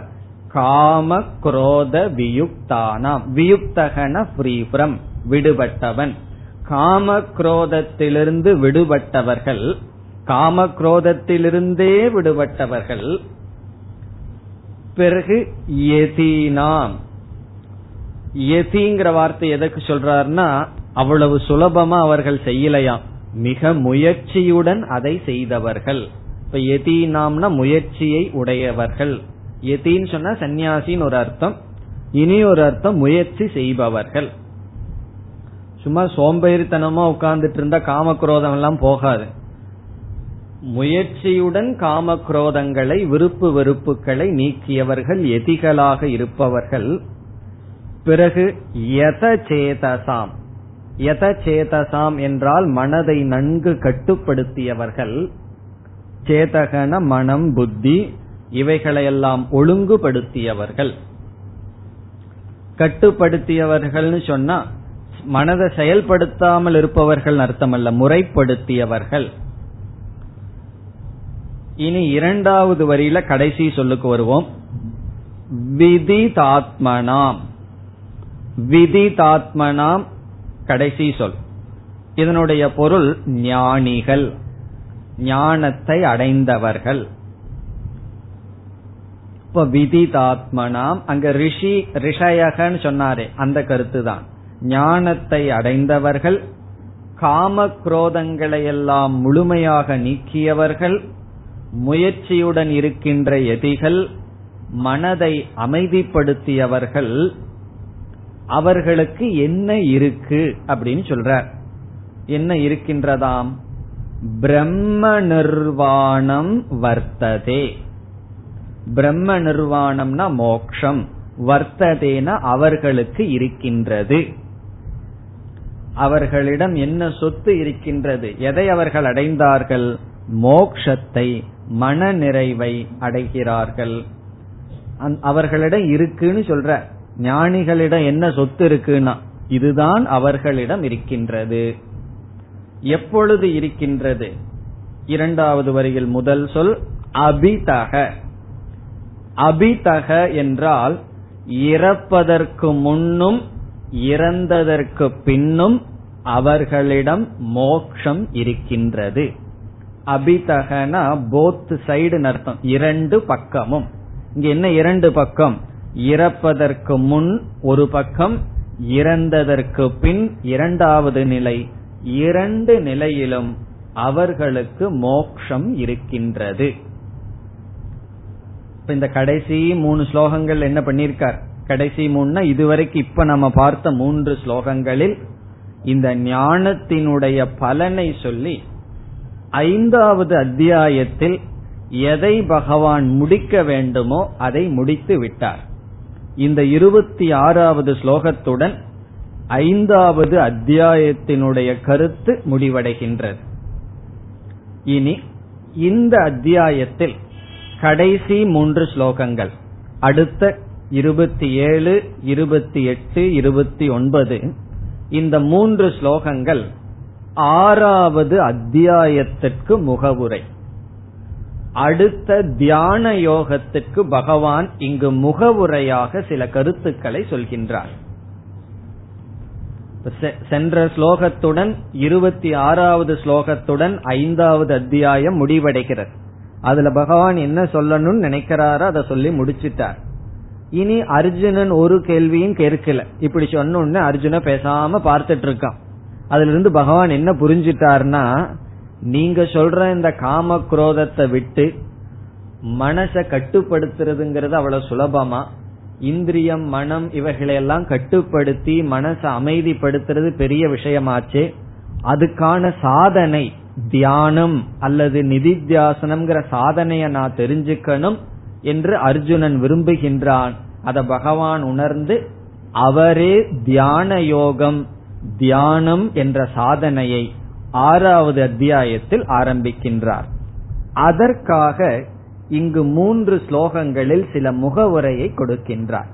காம குரோத வியுக்தானாம். வியுக்தகன ஃப்ரீபுரம் விடுபட்டவன். காம குரோதத்திலிருந்து விடுபட்டவர்கள் காம குரோதத்திலிருந்தே விடுபட்டவர்கள் பிறகு எதீனாம். எதிங்கிற வார்த்தை எதற்கு சொல்றாருன்னா அவ்வளவு சுலபமா அவர்கள் செய்யலையாம். மிக முயற்சியுடன் அதை செய்தவர்கள். இப்ப எதீனாம்னா முயற்சியை உடையவர்கள். எதின்னு சொன்னா சன்னியாசின்னு ஒரு அர்த்தம். இனி ஒரு அர்த்தம் முயற்சி செய்பவர்கள். சும்மா சோம்பேறித்தனமா உட்கார்ந்துட்டு இருந்தா காமக்ரோதம் எல்லாம் போகாது. முயற்சியுடன் காமக்ரோதங்களை விருப்பு வெறுப்புகளை நீக்கியவர்கள் எதிகளாக இருப்பவர்கள். பிறகு எத சேதசாம் சேதசாம் என்றால் மனதை நன்கு கட்டுப்படுத்தியவர்கள். சேதகன மனம் புத்தி இவைகளையெல்லாம் ஒழுங்குபடுத்தியவர்கள். கட்டுப்படுத்தியவர்கள்னு சொன்னா மனதை செயல்படுத்தாமல் இருப்பவர்கள் அர்த்தமல்ல முறைப்படுத்தியவர்கள். இனி இரண்டாவது வரியில கடைசி சொல்லுக்கு வருவோம். விதிதாத்மனாம். விதிதாத்மனாம் கடைசி சொல். இதனுடைய பொருள் ஞானிகள். ஞானத்தை அடைந்தவர்கள். இப்ப விதிதாத்மனாம். அங்க ரிஷி ரிஷயகன்னு சொன்னாரே அந்த கருத்து தான் ஞானத்தை அடைந்தவர்கள் காம குரோதங்களை எல்லாம் முழுமையாக நீக்கியவர்கள் முயற்சியுடன் இருக்கின்ற எதிகள் மனதை அமைதிப்படுத்தியவர்கள் அவர்களுக்கு என்ன இருக்கு அப்படின்னு சொல்றார். என்ன இருக்கின்றதாம்? பிரம்ம நிர்வாணம் வர்த்ததே. பிரம்ம நிர்வாணம்னா மோக்ஷம். வர்த்ததேன அவர்களுக்கு இருக்கின்றது. அவர்களிடம் என்ன சொத்து இருக்கின்றது? எதை அவர்கள் அடைந்தார்கள்? மோக்ஷத்தை மன நிறைவை அடைகிறார்கள் அவர்களிடம் இருக்குன்னு சொல்ற ஞானிகளிடம் என்ன சொத்து இருக்குன்னா இதுதான் அவர்களிடம் இருக்கின்றது. எப்பொழுது இருக்கின்றது? இரண்டாவது வரியில் முதல் சொல் அபிதக. அபிதக என்றால் இறப்பதற்கு முன்னும் இறந்ததற்கு பின்னும் அவர்களிடம் மோக்ஷம் இருக்கின்றது. அபிதகனா போத் சைடு அர்த்தம். இரண்டு பக்கமும். இங்க என்ன இரண்டு பக்கம்? இறப்பதற்கு முன் ஒரு பக்கம் இறந்ததற்கு பின் இரண்டாவது நிலை. இரண்டு நிலையிலும் அவர்களுக்கு மோக்ஷம் இருக்கின்றது. இந்த கடைசி மூணு ஸ்லோகங்கள் என்ன பண்ணிருக்கார் கடைசி மூணுனா இதுவரைக்கும் இப்ப நம்ம பார்த்த மூன்று ஸ்லோகங்களில் இந்த ஞானத்தினுடைய பலனை சொல்லி ஐந்தாவது அத்தியாயத்தில் எதை பகவான் முடிக்க வேண்டுமோ அதை முடித்து விட்டார். இந்த இருபத்தி ஆறாவது ஸ்லோகத்துடன் ஐந்தாவது அத்தியாயத்தினுடைய கருத்து முடிவடைகின்றது. இனி இந்த அத்தியாயத்தில் கடைசி மூன்று ஸ்லோகங்கள் அடுத்த இருபத்தி ஏழு இருபத்தி எட்டு இருபத்தி ஒன்பது இந்த மூன்று ஸ்லோகங்கள் ஆறாவது அத்தியாயத்திற்கு முகவுரை. அடுத்த தியான யோகத்துக்கு பகவான் இங்கு முகவுரையாக சில கருத்துக்களை சொல்கின்றார். சென்ற ஸ்லோகத்துடன் இருபத்தி ஆறாவது ஸ்லோகத்துடன் ஐந்தாவது அத்தியாயம் முடிவடைகிறது. அதுல பகவான் என்ன சொல்லணும்னு நினைக்கிறாரோ அதை சொல்லி முடிச்சிட்டார். இனி அர்ஜுனன் ஒரு கேள்வியும் கேட்கல. இப்படி சொன்ன அர்ஜுன பேசாம பார்த்துட்டு இருக்கான். அதுல இருந்து பகவான் என்ன புரிஞ்சிட்டார்னா நீங்க சொல்ற இந்த காம குரோதத்தை விட்டு மனசை கட்டுப்படுத்துறதுங்கிறது அவ்வளவு சுலபமா? இந்திரியம் மனம் இவைகளையெல்லாம் கட்டுப்படுத்தி மனசை அமைதிப்படுத்துறது பெரிய விஷயமாச்சு. அதுக்கான சாதனை தியானம் அல்லது நிதித்தியாசனம்ங்கிற சாதனைய நான் தெரிஞ்சுக்கணும் என்று அர்ஜுனன் விரும்புகின்றான். அத பகவான் உணர்ந்து அவரே தியான யோகம் தியானம் என்ற சாதனையை ஆறாவது அத்தியாயத்தில் ஆரம்பிக்கின்றார். அதற்காக இங்கு மூன்று ஸ்லோகங்களில் சில முகவுரையை கொடுக்கின்றார்.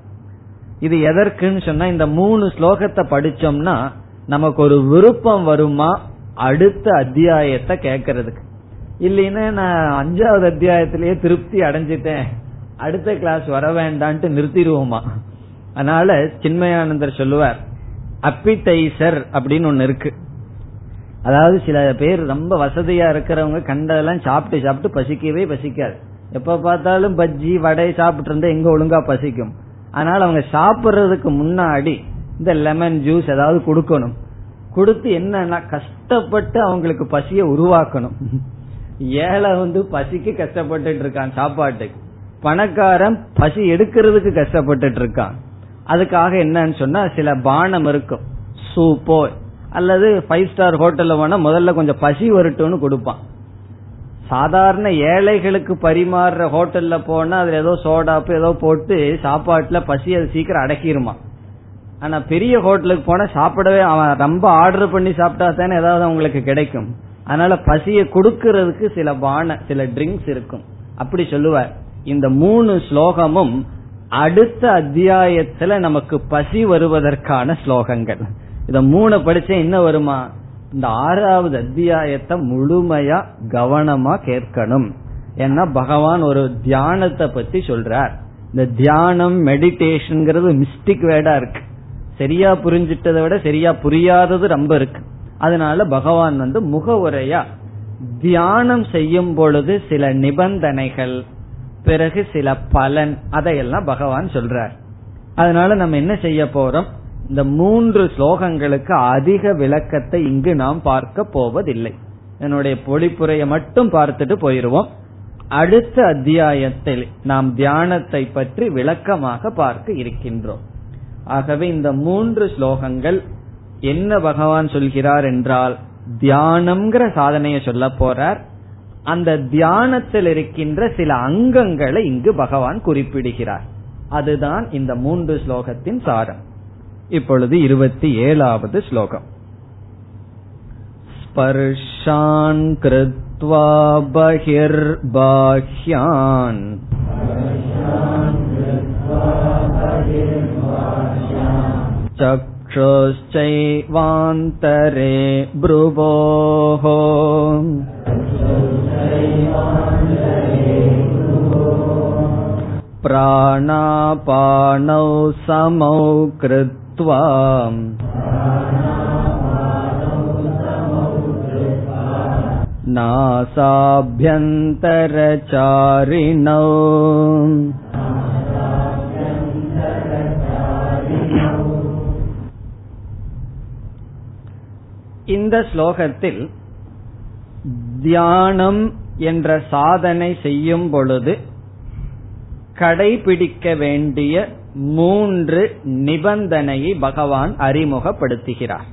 இது எதற்குன்னு சொன்னா இந்த மூணு ஸ்லோகத்தை படிச்சோம்னா நமக்கு ஒரு விருப்பம் வருமா? அடுத்த அத்தியாயத்தை கேட்கறதுக்கு. இல்லைன்னா நான் அஞ்சாவது அத்தியாயத்திலேயே திருப்தி அடைஞ்சிட்டேன். அடுத்த கிளாஸ் வர வேண்டான்ட்டு நிறுத்திடுவோமா? அதனால சின்மயானந்தர் சொல்லுவார் அப்பிடைசர் அப்படின்னு ஒன்னு இருக்கு. அதாவது சில பேர் ரொம்ப வசதியா இருக்கிறவங்க கண்டதெல்லாம் சாப்பிட்டு சாப்பிட்டு பசிக்கவே பசிக்காது. எப்ப பார்த்தாலும் பஜ்ஜி வடை சாப்பிட்டு இருந்தா எங்க ஒழுங்கா பசிக்கும். அதனால அவங்க சாப்பிடுறதுக்கு முன்னாடி இந்த லெமன் ஜூஸ் ஏதாவது கொடுக்கணும். கொடுத்து என்னன்னா கஷ்டப்பட்டு அவங்களுக்கு பசிய உருவாக்கணும். ஏழை வந்து பசிக்கு கஷ்டப்பட்டு இருக்கான் சாப்பாட்டுக்கு. பணக்காரன் பசி எடுக்கிறதுக்கு கஷ்டப்பட்டு இருக்கான். அதுக்காக என்னன்னு சொன்னா சில பானம் இருக்கும். சூப்போ அல்லது ஃபைவ் ஸ்டார் ஹோட்டல்ல போனா முதல்ல கொஞ்சம் பசி வரட்டும்னு கொடுப்பான். சாதாரண ஏழைகளுக்கு பரிமாறுற ஹோட்டல்ல போனா அதுல ஏதோ சோடாப்பு ஏதோ போட்டு சாப்பாட்டுல பசி அது சீக்கிரம் அடக்கிருமா. ஆனா பெரிய ஹோட்டலுக்கு போனா சாப்பிடவே அவன் ரொம்ப ஆர்டர் பண்ணி சாப்பிட்டா தானே ஏதாவது அவங்களுக்கு கிடைக்கும். அதனால பசியை கொடுக்கறதுக்கு சில பான சில ட்ரிங்க்ஸ் இருக்கும். அப்படி சொல்லுவார். இந்த மூணு ஸ்லோகமும் அடுத்த அத்தியாயத்துல நமக்கு பசி வருவதற்கான ஸ்லோகங்கள். இத மூணு படிச்ச என்ன வருமா? இந்த ஆறாவது அத்தியாயத்தை முழுமையா கவனமா கேட்கணும். ஏன்னா பகவான் ஒரு தியானத்தை பத்தி சொல்றார். இந்த தியானம் மெடிடேஷன் மிஸ்டிக் வேடா இருக்கு. சரியா புரிஞ்சிட்டதை விட சரியா புரியாதது ரொம்ப இருக்கு. அதனால பகவான் வந்து முகவுரையா தியானம் செய்யும் பொழுது சில நிபந்தனைகள் பிறகு சில பலன் அதையெல்லாம் பகவான் சொல்றார். அதனால நம்ம என்ன செய்ய போறோம்? இந்த மூன்று ஸ்லோகங்களுக்கு அதிக விளக்கத்தை இங்கு நாம் பார்க்க போவதில்லை. என்னுடைய பொழிப்புரையை மட்டும் பார்த்துட்டு போயிருவோம். அடுத்த அத்தியாயத்தில் நாம் தியானத்தை பற்றி விளக்கமாக பார்க்க இருக்கின்றோம். ஆகவே இந்த மூன்று ஸ்லோகங்கள் என்ன பகவான் சொல்கிறார் என்றால் தியானம்ங்கிற சாதனையை சொல்ல போறார். அந்த தியானத்தில் இருக்கின்ற சில அங்கங்களை இங்கு பகவான் குறிப்பிடுகிறார். அதுதான் இந்த மூன்று ஸ்லோகத்தின் சாரம். இப்பொழுது இருபத்தி ஏழாவது ஸ்லோகம் ஸ்பர்ஷான் கிருத்வா பகிர்பாஹ்யான் चक्षुश्चैवान्तरे भ्रुवोः प्राणापानौ समौ कृत्वा नासाभ्यन्तरचारिणौ இந்த ஸ்லோகத்தில் தியானம் என்ற சாதனை செய்யும் பொழுது கடைபிடிக்க வேண்டிய மூன்று நிபந்தனையை பகவான் அறிமுகப்படுத்துகிறார்.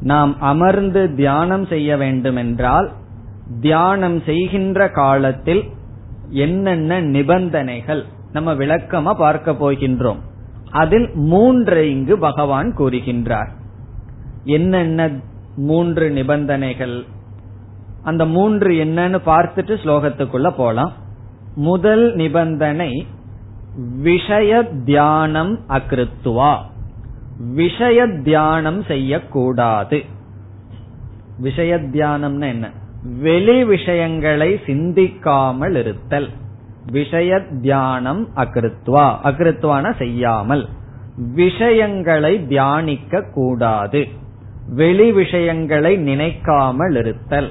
நாம் அமர்ந்து தியானம் செய்ய வேண்டுமென்றால் தியானம் செய்கின்ற காலத்தில் என்னென்ன நிபந்தனைகள் நம்ம விளக்கமா பார்க்க போகின்றோம். அதில் மூன்றை இங்கு பகவான் கூறுகின்றார். என்னென்ன மூன்று நிபந்தனைகள்? அந்த மூன்று என்னன்னு பார்த்துட்டு ஸ்லோகத்துக்குள்ள போலாம். முதல் நிபந்தனை விஷய தியானம் அகிருத்துவா. விஷய தியானம் செய்யக்கூடாது. விஷய தியானம்னு என்ன? வெளி விஷயங்களை சிந்திக்காமல் இருத்தல். விஷய தியானம் அகிருத்வா அகிருத்வான செய்யாமல். விஷயங்களை தியானிக்க கூடாது வெளி விஷயங்களை நினைக்காமல் இருத்தல்.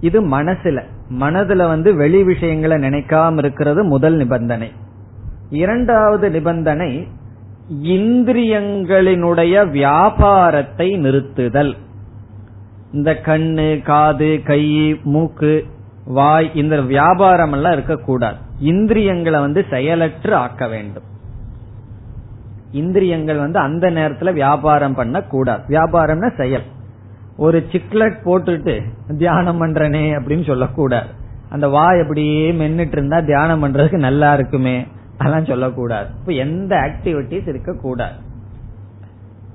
இது மனசுல. மனதுல வந்து வெளி விஷயங்களை நினைக்காம இருக்கிறது முதல் நிபந்தனை. இரண்டாவது நிபந்தனை இந்திரியங்களினுடைய வியாபாரத்தை நிறுத்துதல். இந்த கண்ணு காது கை மூக்கு வாய் இந்த வியாபாரம் எல்லாம் இருக்கக்கூடாது. இந்திரியங்களை வந்து செயலற்று ஆக்க வேண்டும். இந்திரியங்கள் வந்து அந்த நேரத்துல வியாபாரம் பண்ண கூடாது வியாபாரம்னா செயல். ஒரு சிக்லெட் போட்டுட்டு தியானம் பண்றனே அப்படின்னு சொல்லக்கூடாது. அந்த வாய் அப்படியே மென்னுட்டு இருந்தா தியானம் பண்றதுக்கு நல்லா இருக்குமே அதெல்லாம் சொல்லக்கூடாது. இப்ப எந்த ஆக்டிவிட்டிஸ் இருக்கக்கூடாது.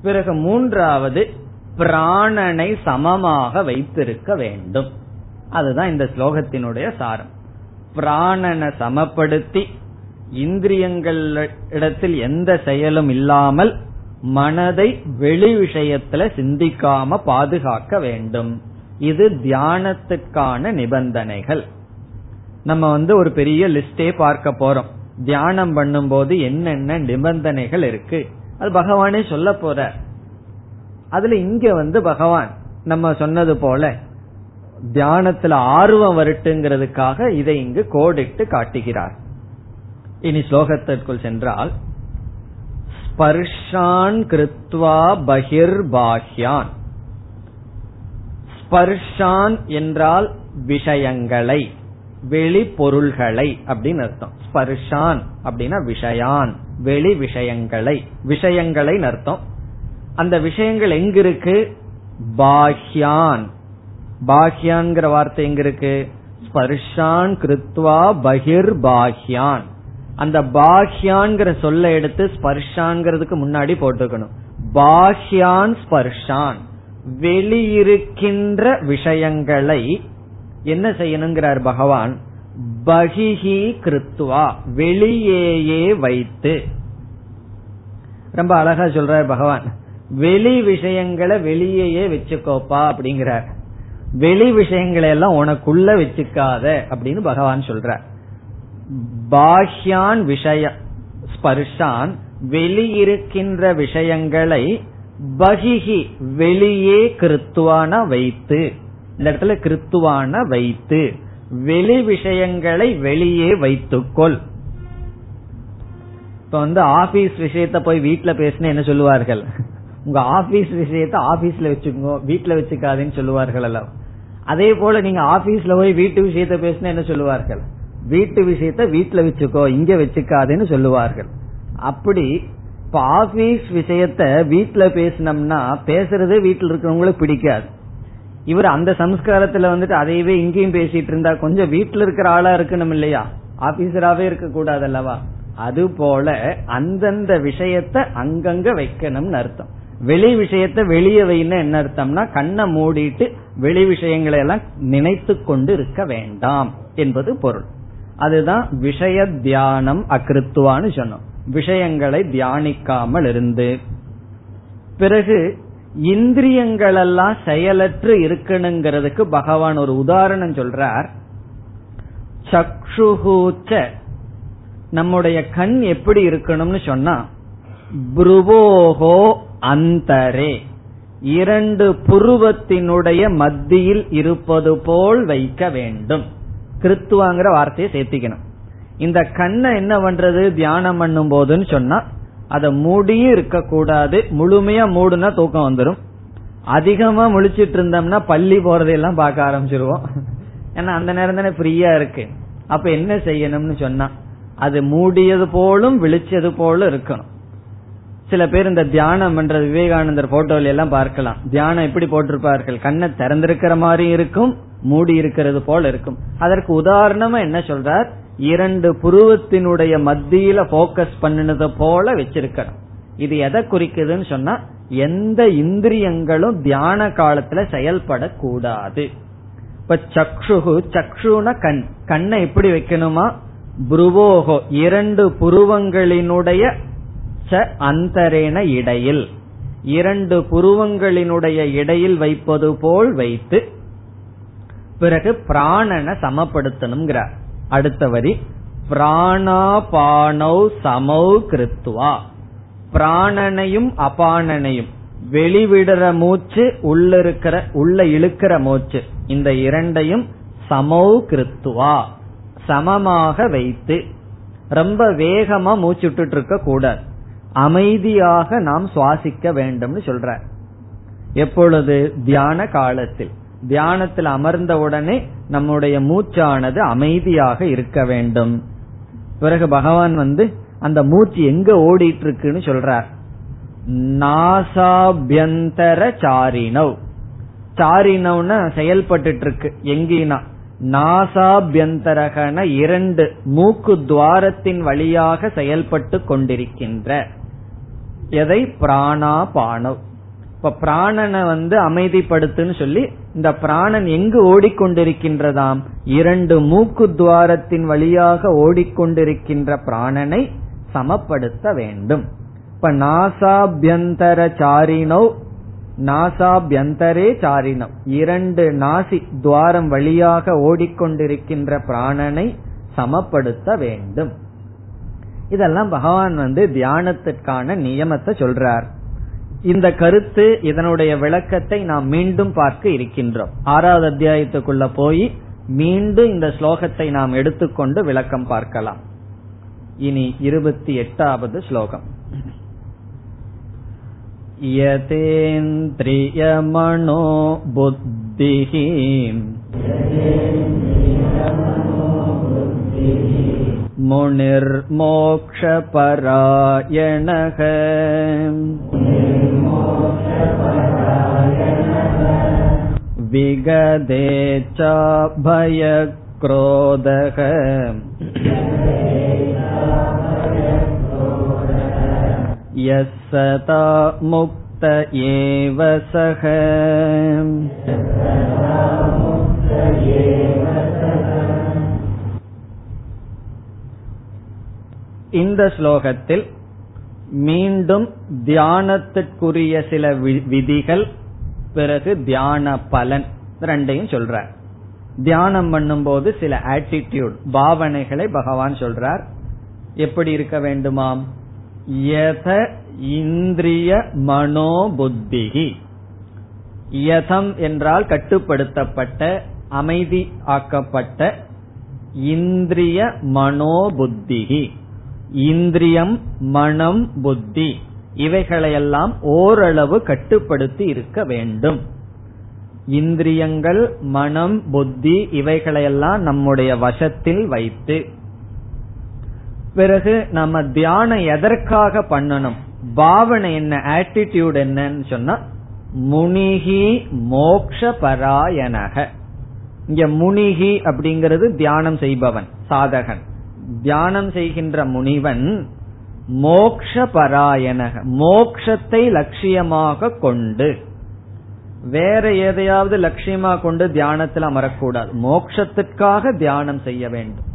பிறகு மூன்றாவது பிராணனை சமமாக வைத்திருக்க வேண்டும். அதுதான் இந்த ஸ்லோகத்தினுடைய சாரம். பிராணனை சமப்படுத்தி இந்திரியங்கள் இடத்தில் எந்த செயலும் இல்லாமல் மனதை வெளி விஷயத்துல சிந்திக்காம பாதுகாக்க வேண்டும். இது தியானத்துக்கான நிபந்தனைகள். நம்ம வந்து ஒரு பெரிய லிஸ்டே பார்க்க போறோம். தியானம் பண்ணும்போது என்னென்ன நிபந்தனைகள் இருக்கு? அது பகவானே சொல்ல போற. அதுல இங்க வந்து பகவான் நம்ம சொன்னது போல தியானத்துல ஆர்வம் வரட்டுங்கிறதுக்காக இதை இங்கு கோடிட்டு காட்டுகிறார். இனி ஸ்லோகத்திற்குள் சென்றால் ஸ்பர்ஷான் கிருத்வா பகிர் பாஹ்யான் ஸ்பர்ஷான் என்றால் விஷயங்களை வெளி பொருள்களை அப்படின்னு அர்த்தம். ஸ்பர்ஷான் அப்படின்னா விஷயான் வெளி விஷயங்களை விஷயங்களை அர்த்தம். அந்த விஷயங்கள் எங்க இருக்கு பாஹ்யான். பாஹ்யான்ங்கிற வார்த்தை எங்க இருக்கு ஸ்பர்ஷான் கிருத்வா பகிர் பாஹ்யான் அந்த பாஹ்யான்கிற சொல்ல எடுத்து ஸ்பர்ஷான்கிறதுக்கு முன்னாடி போட்டுக்கணும். பாஹ்யான் ஸ்பர்ஷான். வெளியிருக்கின்ற விஷயங்களை என்ன செய்யணுங்கிறார் பகவான்? பகிஹி கிருத்துவா வெளியேயே வைத்து. ரொம்ப அழகா சொல்றார் பகவான். வெளி விஷயங்களை வெளியேயே வச்சுக்கோப்பா அப்படிங்கிறார். வெளி விஷயங்களை எல்லாம் உனக்குள்ள வச்சுக்காத அப்படின்னு பகவான் சொல்றார். பாஹ்யான் விஷய ஸ்பர்ஷான் வெளியிருக்கின்ற விஷயங்களை பகிஹி வெளியே கிருத்துவான வைத்து. இந்த இடத்துல கிருத்துவான வைத்து. வெளி விஷயங்களை வெளியே வைத்துக்கொள். இப்ப வந்து ஆபீஸ் விஷயத்த போய் வீட்டுல பேசின என்ன சொல்லுவார்கள்? உங்க ஆபீஸ் விஷயத்த ஆபீஸ்ல வச்சுக்கோ வீட்டுல வச்சுக்காதுன்னு சொல்லுவார்கள் அல்ல அதே போல நீங்க ஆபீஸ்ல போய் வீட்டு விஷயத்த பேசினா என்ன சொல்லுவார்கள்? வீட்டு விஷயத்த வீட்டுல வச்சுக்கோ இங்க வச்சுக்காதுன்னு சொல்லுவார்கள். அப்படி இப்ப ஆபீஸ் விஷயத்த வீட்டுல பேசினோம்னா பேசுறதே வீட்டுல இருக்கிறவங்களுக்கு பிடிக்காது. இவர் அந்த சம்ஸ்காரத்துல வந்துட்டு அதையவே இங்கேயும் பேசிட்டு இருந்தா கொஞ்சம் வீட்டுல இருக்கிற ஆளா இருக்கணும் இல்லையா? ஆபீசராவே இருக்க கூடாது அல்லவா அது போல அந்தந்த விஷயத்த அங்கங்க வைக்கணும்னு அர்த்தம். வெளி விஷயத்த வெளியே வைன்னு என்ன அர்த்தம்னா கண்ணை மூடிட்டு வெளி விஷயங்களை எல்லாம் நினைத்து கொண்டு இருக்க வேண்டாம் என்பது பொருள். அதுதான் விஷய தியானம் அகிருத்துவான்னு சொன்னோம். விஷயங்களை தியானிக்காமல் இருந்து. பிறகு இந்திரியங்கள் எல்லாம் செயலற்று இருக்கணுங்கிறதுக்கு பகவான் ஒரு உதாரணம் சொல்றார். சக்ஷுகூச்ச நம்முடைய கண் எப்படி இருக்கணும்னு சொன்னா புருவோகோ அந்தரே இரண்டு புருவத்தினுடைய மத்தியில் இருப்பது போல் வைக்க வேண்டும். கிருத்துவாங்கிற வார்த்தையை சேர்த்திக்கணும். இந்த கண்ணை என்ன பண்றது? தியானம் பண்ணும் போதுன்னு சொன்னா அதை மூடியும் இருக்க கூடாது முழுமையா மூடுனா தூக்கம் வந்துடும் அதிகமா முழிச்சிட்டு இருந்தோம்னா பள்ளி போறதையெல்லாம் பார்க்க ஆரம்பிச்சிருவோம். ஏன்னா அந்த நேரம் தானே ஃப்ரீயா இருக்கு. அப்ப என்ன செய்யணும்னு சொன்னா அது மூடியது போலும் விழிச்சது போலும் இருக்கணும். சில பேர் இந்த தியானம் என்ற விவேகானந்தர் போட்டோல எல்லாம் பார்க்கலாம். தியானம் எப்படி போட்டிருப்பார்கள்? கண்ணை திறந்திருக்கிற மாதிரி இருக்கும் மூடி இருக்கிறது போல இருக்கும். அதற்கு உதாரணமா என்ன சொல்றார்? இரண்டு புருவத்தினுடைய மத்தியில போக்கஸ் பண்ணினது போல வச்சிருக்கணும். இது எதை குறிக்குதுன்னு சொன்னா எந்த இந்திரியங்களும் தியான காலத்துல செயல்படக்கூடாது. இப்ப சக்ஷுகு சக்ஷுன கண். கண்ணை எப்படி வைக்கணுமா? புருவோகோ இரண்டு புருவங்களினுடைய ச அந்தரேன இடையில். இரண்டு புருவங்களினுடைய இடையில் வைப்பது போல் வைத்து பிறகு பிராணனை சமப்படுத்தணுங்கிறார் அடுத்த வரி பிராணாபானௌ சமௌ கிருத்துவா பிராணனையும் அபானனையும் வெளிவிடுற மூச்சு உள்ள இருக்கிற உள்ள இழுக்கிற மூச்சு இந்த இரண்டையும் சமௌ கிருத்துவா சமமாக வைத்து ரொம்ப வேகமா மூச்சு விட்டுட்டு இருக்க கூடாது. அமைதியாக நாம் சுவாசிக்க வேண்டும்னு சொல்ற. எப்பொழுது? தியான காலத்தில். தியானத்தில் அமர்ந்த உடனே நம்முடைய மூச்சானது அமைதியாக இருக்க வேண்டும். பிறகு பகவான் வந்து அந்த மூச்சு எங்க ஓடிட்டு இருக்குன்னு சொல்றார். நாசாபியந்தர சாரினவ் சாரினவ்னா செயல்பட்டு இருக்கு எங்கினா? நாசாபியந்தரகன இரண்டு மூக்கு துவாரத்தின் வழியாக செயல்பட்டு கொண்டிருக்கின்ற எதை? பிராணாபானவ் இப்ப பிராணனை வந்து அமைதிப்படுத்துன்னு சொல்லி இந்த பிராணன் எங்கு ஓடிக்கொண்டிருக்கின்றதாம்? இரண்டு மூக்கு துவாரத்தின் வழியாக ஓடிக்கொண்டிருக்கின்ற பிராணனை சமப்படுத்த வேண்டும். இப்ப நாசாபியந்தர சாரினோ நாசாபியந்தரே சாரினம். இரண்டு நாசி துவாரம் வழியாக ஓடிக்கொண்டிருக்கின்ற பிராணனை சமப்படுத்த வேண்டும். இதெல்லாம் பகவான் வந்து தியானத்திற்கான நியமத்தை சொல்றார் இந்த கருத்து இதனுடைய விளக்கத்தை நாம் மீண்டும் பார்க்க இருக்கின்றோம் ஆறாவது அத்தியாயத்துக்குள்ள போய் மீண்டும் இந்த ஸ்லோகத்தை நாம் எடுத்துக்கொண்டு விளக்கம் பார்க்கலாம் இனி இருபத்தி எட்டாவது ஸ்லோகம் यतेन्द्रियमणो बुद्धिः मुनिर्मोक्षपरायणः विगदे च भयक्रोधः यः सता मुक्त एव सः இந்த ஸ்லோகத்தில் மீண்டும் தியானத்துக்குரிய சில விதிகள் பிறகு தியான பலன் ரெண்டையும் சொல்றார். தியானம் பண்ணும்போது சில ஆட்டிடியூட் பாவனைகளை பகவான் சொல்றார். எப்படி இருக்க வேண்டுமாம்? யத இந்திரிய மனோபுத்திகி யதம் என்றால் கட்டுப்படுத்தப்பட்ட அமைதி ஆக்கப்பட்ட இந்திரிய மனோபுத்திகி இந்திரியம் மனம் புத்தி இவைகளையெல்லாம் ஓரளவு கட்டுப்படுத்தி இருக்க வேண்டும். இந்திரியங்கள் மனம் புத்தி இவைகளையெல்லாம் நம்முடைய வசத்தில் வைத்து. பிறகு நம்ம தியானம் எதற்காக பண்ணணும்? பாவனை என்ன ஆட்டிடியூட் என்னன்னு சொன்னா முனிகி மோக்ஷ பராயணக இங்க முனிகி அப்படிங்கிறது தியானம் செய்பவன் சாதகன். தியானம் செய்கின்ற முனிவன் மோக்ஷ பராயணக மோக்ஷத்தை லட்சியமாக கொண்டு வேற எதையாவது லட்சியமா கொண்டு தியானத்தில் அமரக்கூடாது. மோக்ஷத்திற்காக தியானம் செய்ய வேண்டும்.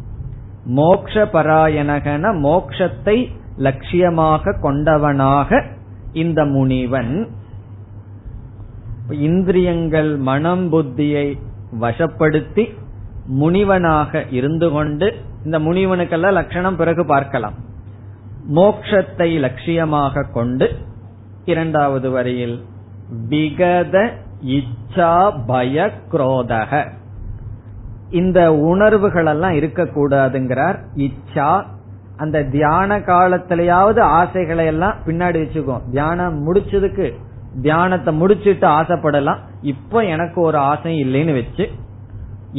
மோக்ஷ பராயணகன மோக்ஷத்தை லட்சியமாக கொண்டவனாக இந்த முனிவன் இந்திரியங்கள் மனம் புத்தியை வசப்படுத்தி முனிவனாக இருந்து கொண்டு இந்த முனிவனுக்கெல்லாம் லட்சணம் பிறகு பார்க்கலாம். மோக்ஷத்தை லட்சியமாக கொண்டு இரண்டாவது வரியில் விகத இச்சா பய குரோதக. இந்த உணர்வுகள் எல்லாம் இருக்கக்கூடாதுங்கிறார். இச்சா அந்த தியான காலத்திலேயாவது ஆசைகளை எல்லாம் பின்னாடி வச்சுக்கோ தியானம் முடிச்சதுக்கு தியானத்தை முடிச்சிட்டு ஆசைப்படலாம். இப்ப எனக்கு ஒரு ஆசை இல்லைன்னு வச்சு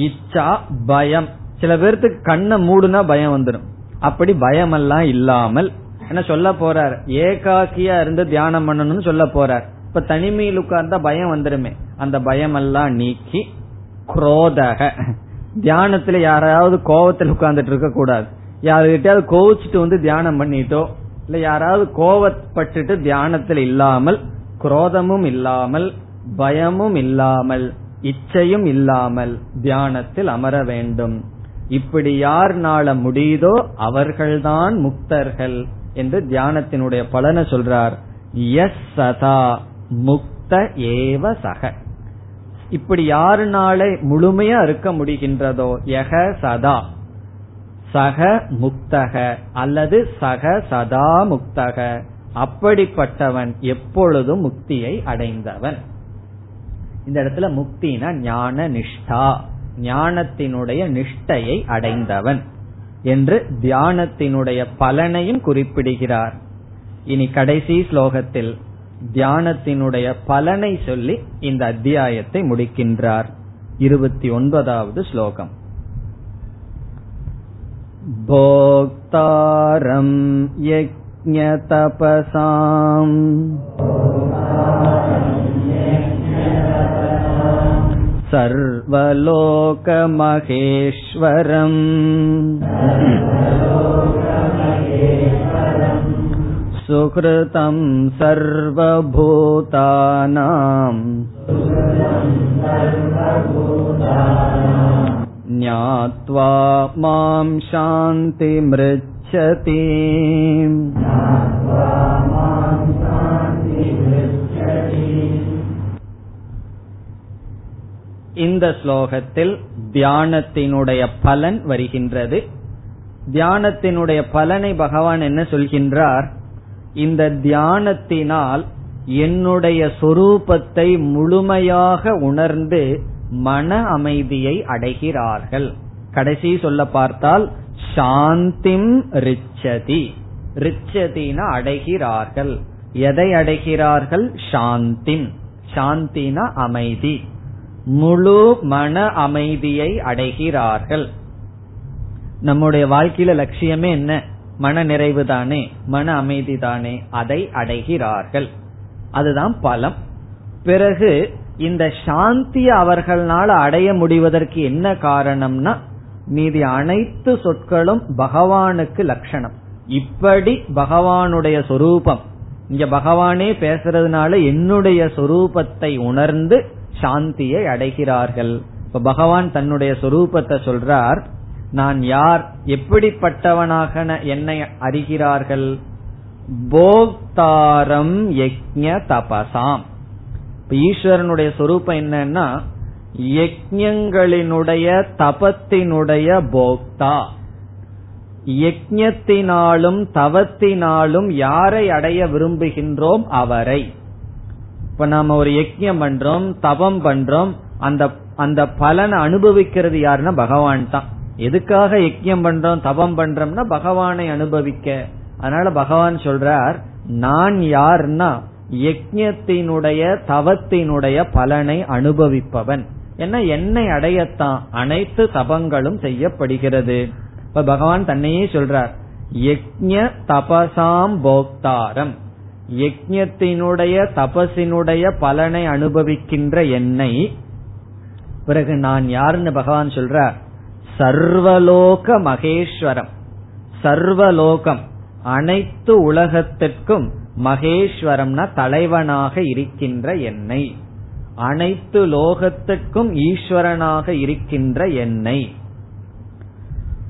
இச்சா பயம். சில பேர்த்துக்கு கண்ணை மூடுனா பயம் வந்துடும் அப்படி பயம் எல்லாம் இல்லாமல் என்ன சொல்ல போறார்? ஏகாக்கியா இருந்து தியானம் பண்ணணும்னு சொல்ல போறார். இப்ப தனிமையில் உட்கார்ந்தா பயம் வந்துருமே. அந்த பயம் எல்லாம் நீக்கி குரோதக. தியானத்துல யாராவது கோவத்தில் உட்கார்ந்துட்டு இருக்க கூடாது. யாருகிட்டயாவது கோவிச்சுட்டு வந்து தியானம் பண்ணிட்டோ இல்ல யாராவது கோவப்பட்டுட்டு தியானத்தில் இல்லாமல் குரோதமும் இல்லாமல் பயமும் இல்லாமல் இச்சையும் இல்லாமல் தியானத்தில் அமர வேண்டும். இப்படி யார் முடியுதோ அவர்கள்தான் முக்தர்கள் என்று தியானத்தினுடைய பலனை சொல்றார். எஸ் சதா முக்த ஏவ சக. இப்படி யாருனால முழுமையா இருக்க முடிகின்றதோ? யக சதா. சக முக்தக அல்லது சக சதா முக்தக. அப்படிப்பட்டவன் எப்பொழுதும் முக்தியை அடைந்தவன்? இந்த இடத்துல முக்தினா ஞான நிஷ்டா ஞானத்தினுடைய நிஷ்டையை அடைந்தவன் என்று தியானத்தினுடைய பலனையும் குறிப்பிடுகிறார் இனி கடைசி ஸ்லோகத்தில் தியானத்தினுடைய பலனை சொல்லி இந்த அத்தியாயத்தை முடிக்கின்றார் இருபத்தி ஒன்பதாவது ஸ்லோகம் भोक्तारं यज्ञतपसाम् सर्वलोकमहेश्वरम् सुकृतं सर्वभूतानाम् ज्ञात्वा मां शान्तिमृच्छति இந்த ஸ்லோகத்தில் தியானத்தினுடைய பலன் வருகின்றது. தியானத்தினுடைய பலனை பகவான் என்ன சொல்கின்றார்? இந்த தியானத்தினால் என்னுடைய சொரூபத்தை முழுமையாக உணர்ந்து மன அமைதியை அடைகிறார்கள். கடைசி சொல்ல பார்த்தால் சாந்திம் ரிச்சதி. ரிச்சதினா அடைகிறார்கள். எதை அடைகிறார்கள்? சாந்திம். சாந்தினா அமைதி. முழு மன அமைதியை அடைகிறார்கள். நம்முடைய வாழ்க்கையில லட்சியமே என்ன? மன நிறைவு தானே மன அமைதி தானே அதை அடைகிறார்கள். அதுதான் பலம். பிறகு இந்த சாந்தி அவர்களால் அடைய முடிவதற்கு என்ன காரணம்னா மீதி அனைத்து சொற்களும் பகவானுக்கு லட்சணம். இப்படி பகவானுடைய சொரூபம். இங்க பகவானே பேசுறதுனால என்னுடைய சொரூபத்தை உணர்ந்து சாந்தியை அடைகிறார்கள். இப்ப பகவான் தன்னுடைய சொரூபத்தை சொல்றார் நான் யார் எப்படிப்பட்டவனாக என்னை அறிகிறார்கள்? போக்தாரம் யஜ்ய தபசாம். ஈஸ்வரனுடைய சொரூபம் என்னன்னா யஜ்யங்களினுடைய தபத்தினுடைய போக்தா. யஜ்யத்தினாலும் தவத்தினாலும் யாரை அடைய விரும்புகின்றோம்? அவரை. இப்ப நாம ஒரு யஜ்யம் பண்றோம் தவம் பண்றோம் அந்த அந்த பலனை அனுபவிக்கிறது யாருன்னா பகவான் தான். எதுக்காக யஜ்யம் பண்றோம் தவம் பண்றோம்னா பகவானை அனுபவிக்க. அதனால பகவான் சொல்றார் நான் யார்னா யஜ்யத்தினுடைய தவத்தினுடைய பலனை அனுபவிப்பவன். என்ன என்னை அடையத்தான் அனைத்து தபங்களும் செய்யப்படுகிறது. இப்ப பகவான் தன்னையே சொல்றார் யஜ்ய தபசாம் போக்தாரம். யஜ்யத்தினுடைய தபசினுடைய பலனை அனுபவிக்கின்ற என்னை பிறகு நான் யாருன்னு பகவான் சொல்றார்? சர்வலோக மகேஸ்வரம். சர்வலோகம். அனைத்து உலகத்திற்கும் மகேஸ்வரம்னா தலைவனாக இருக்கின்ற என்னை. அனைத்து லோகத்துக்கும் ஈஸ்வரனாக இருக்கின்ற என்னை.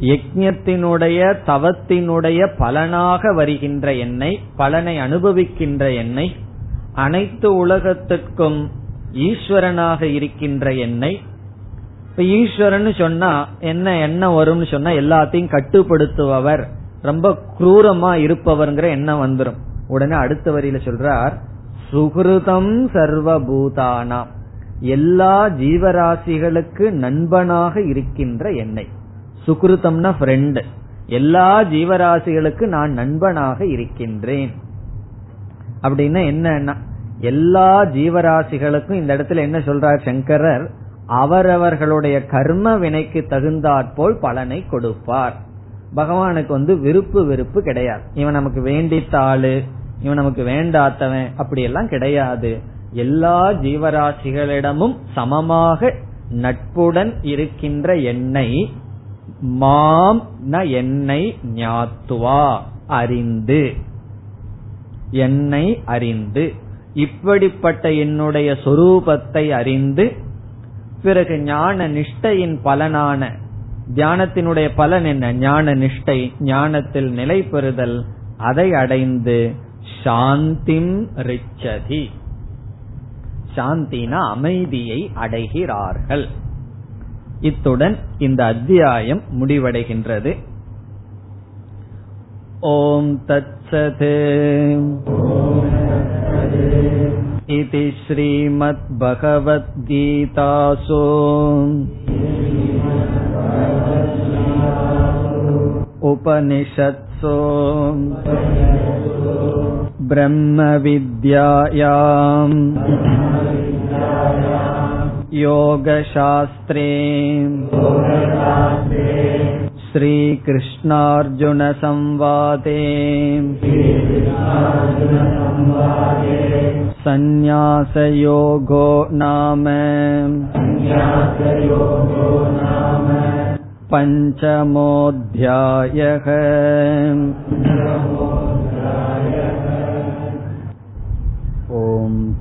யஜ்யத்தினுடைய தவத்தினுடைய பலனாக வருகின்ற என்னை பலனை அனுபவிக்கின்ற என்னை அனைத்து உலகத்திற்கும் ஈஸ்வரனாக இருக்கின்ற என்னை. இப்ப ஈஸ்வரன் சொன்னா என்ன என்ன வரும்னு சொன்னா எல்லாத்தையும் கட்டுப்படுத்துபவர் ரொம்ப குரூரமா இருப்பவர்ங்கிற எண்ணம் வந்துடும் உடனே அடுத்த வரியில சொல்றார் சுகிருதம் சர்வபூதானா எல்லா ஜீவராசிகளுக்கு நண்பனாக இருக்கின்ற எண்ணெய் சுக்ருதம்னா ஃப்ரெண்ட் எல்லா ஜீவராசிகளுக்கு நான் நண்பனாக இருக்கின்றேன். அப்படின்னா என்னன்னா எல்லா ஜீவராசிகளுக்கும் இந்த இடத்துல என்ன சொல்றார் சங்கரர்? அவரவர்களுடைய கர்ம வினைக்கு தகுந்தாற்போல் பலனை கொடுப்பார். பகவானுக்கு வந்து விருப்பு வெறுப்பு கிடையாது. இவன் நமக்கு வேண்டித்த ஆளு இவன் நமக்கு வேண்டாத்தவன் அப்படி எல்லாம் கிடையாது. எல்லா ஜீவராசிகளிடமும் சமமாக நட்புடன் இருக்கின்ற என்னை மாம் ந என்னை ஞாத்துவா அறிந்து. என்னை அறிந்து. இப்படிப்பட்ட என்னுடைய சொரூபத்தை அறிந்து பிறகு ஞான நிஷ்டையின் பலனான தியானத்தினுடைய பலன் என்ன? ஞான நிஷ்டை ஞானத்தில் நிலை பெறுதல் அதை அடைந்து சாந்திம் ரிச்சதி. சாந்தினா அமைதியை அடைகிறார்கள். இத்துடன் இந்த அத்தியாயம் முடிவடைகின்றது ஓம் தத்சத் इति श्रीमद्भगवद्गीतासु उपनिषत्सु ब्रह्मविद्यायाम् योगशास्त्रे श्रीकृष्णार्जुनसंवादे सन्न्यासयोगो नाम पञ्चमोऽध्यायः ॐ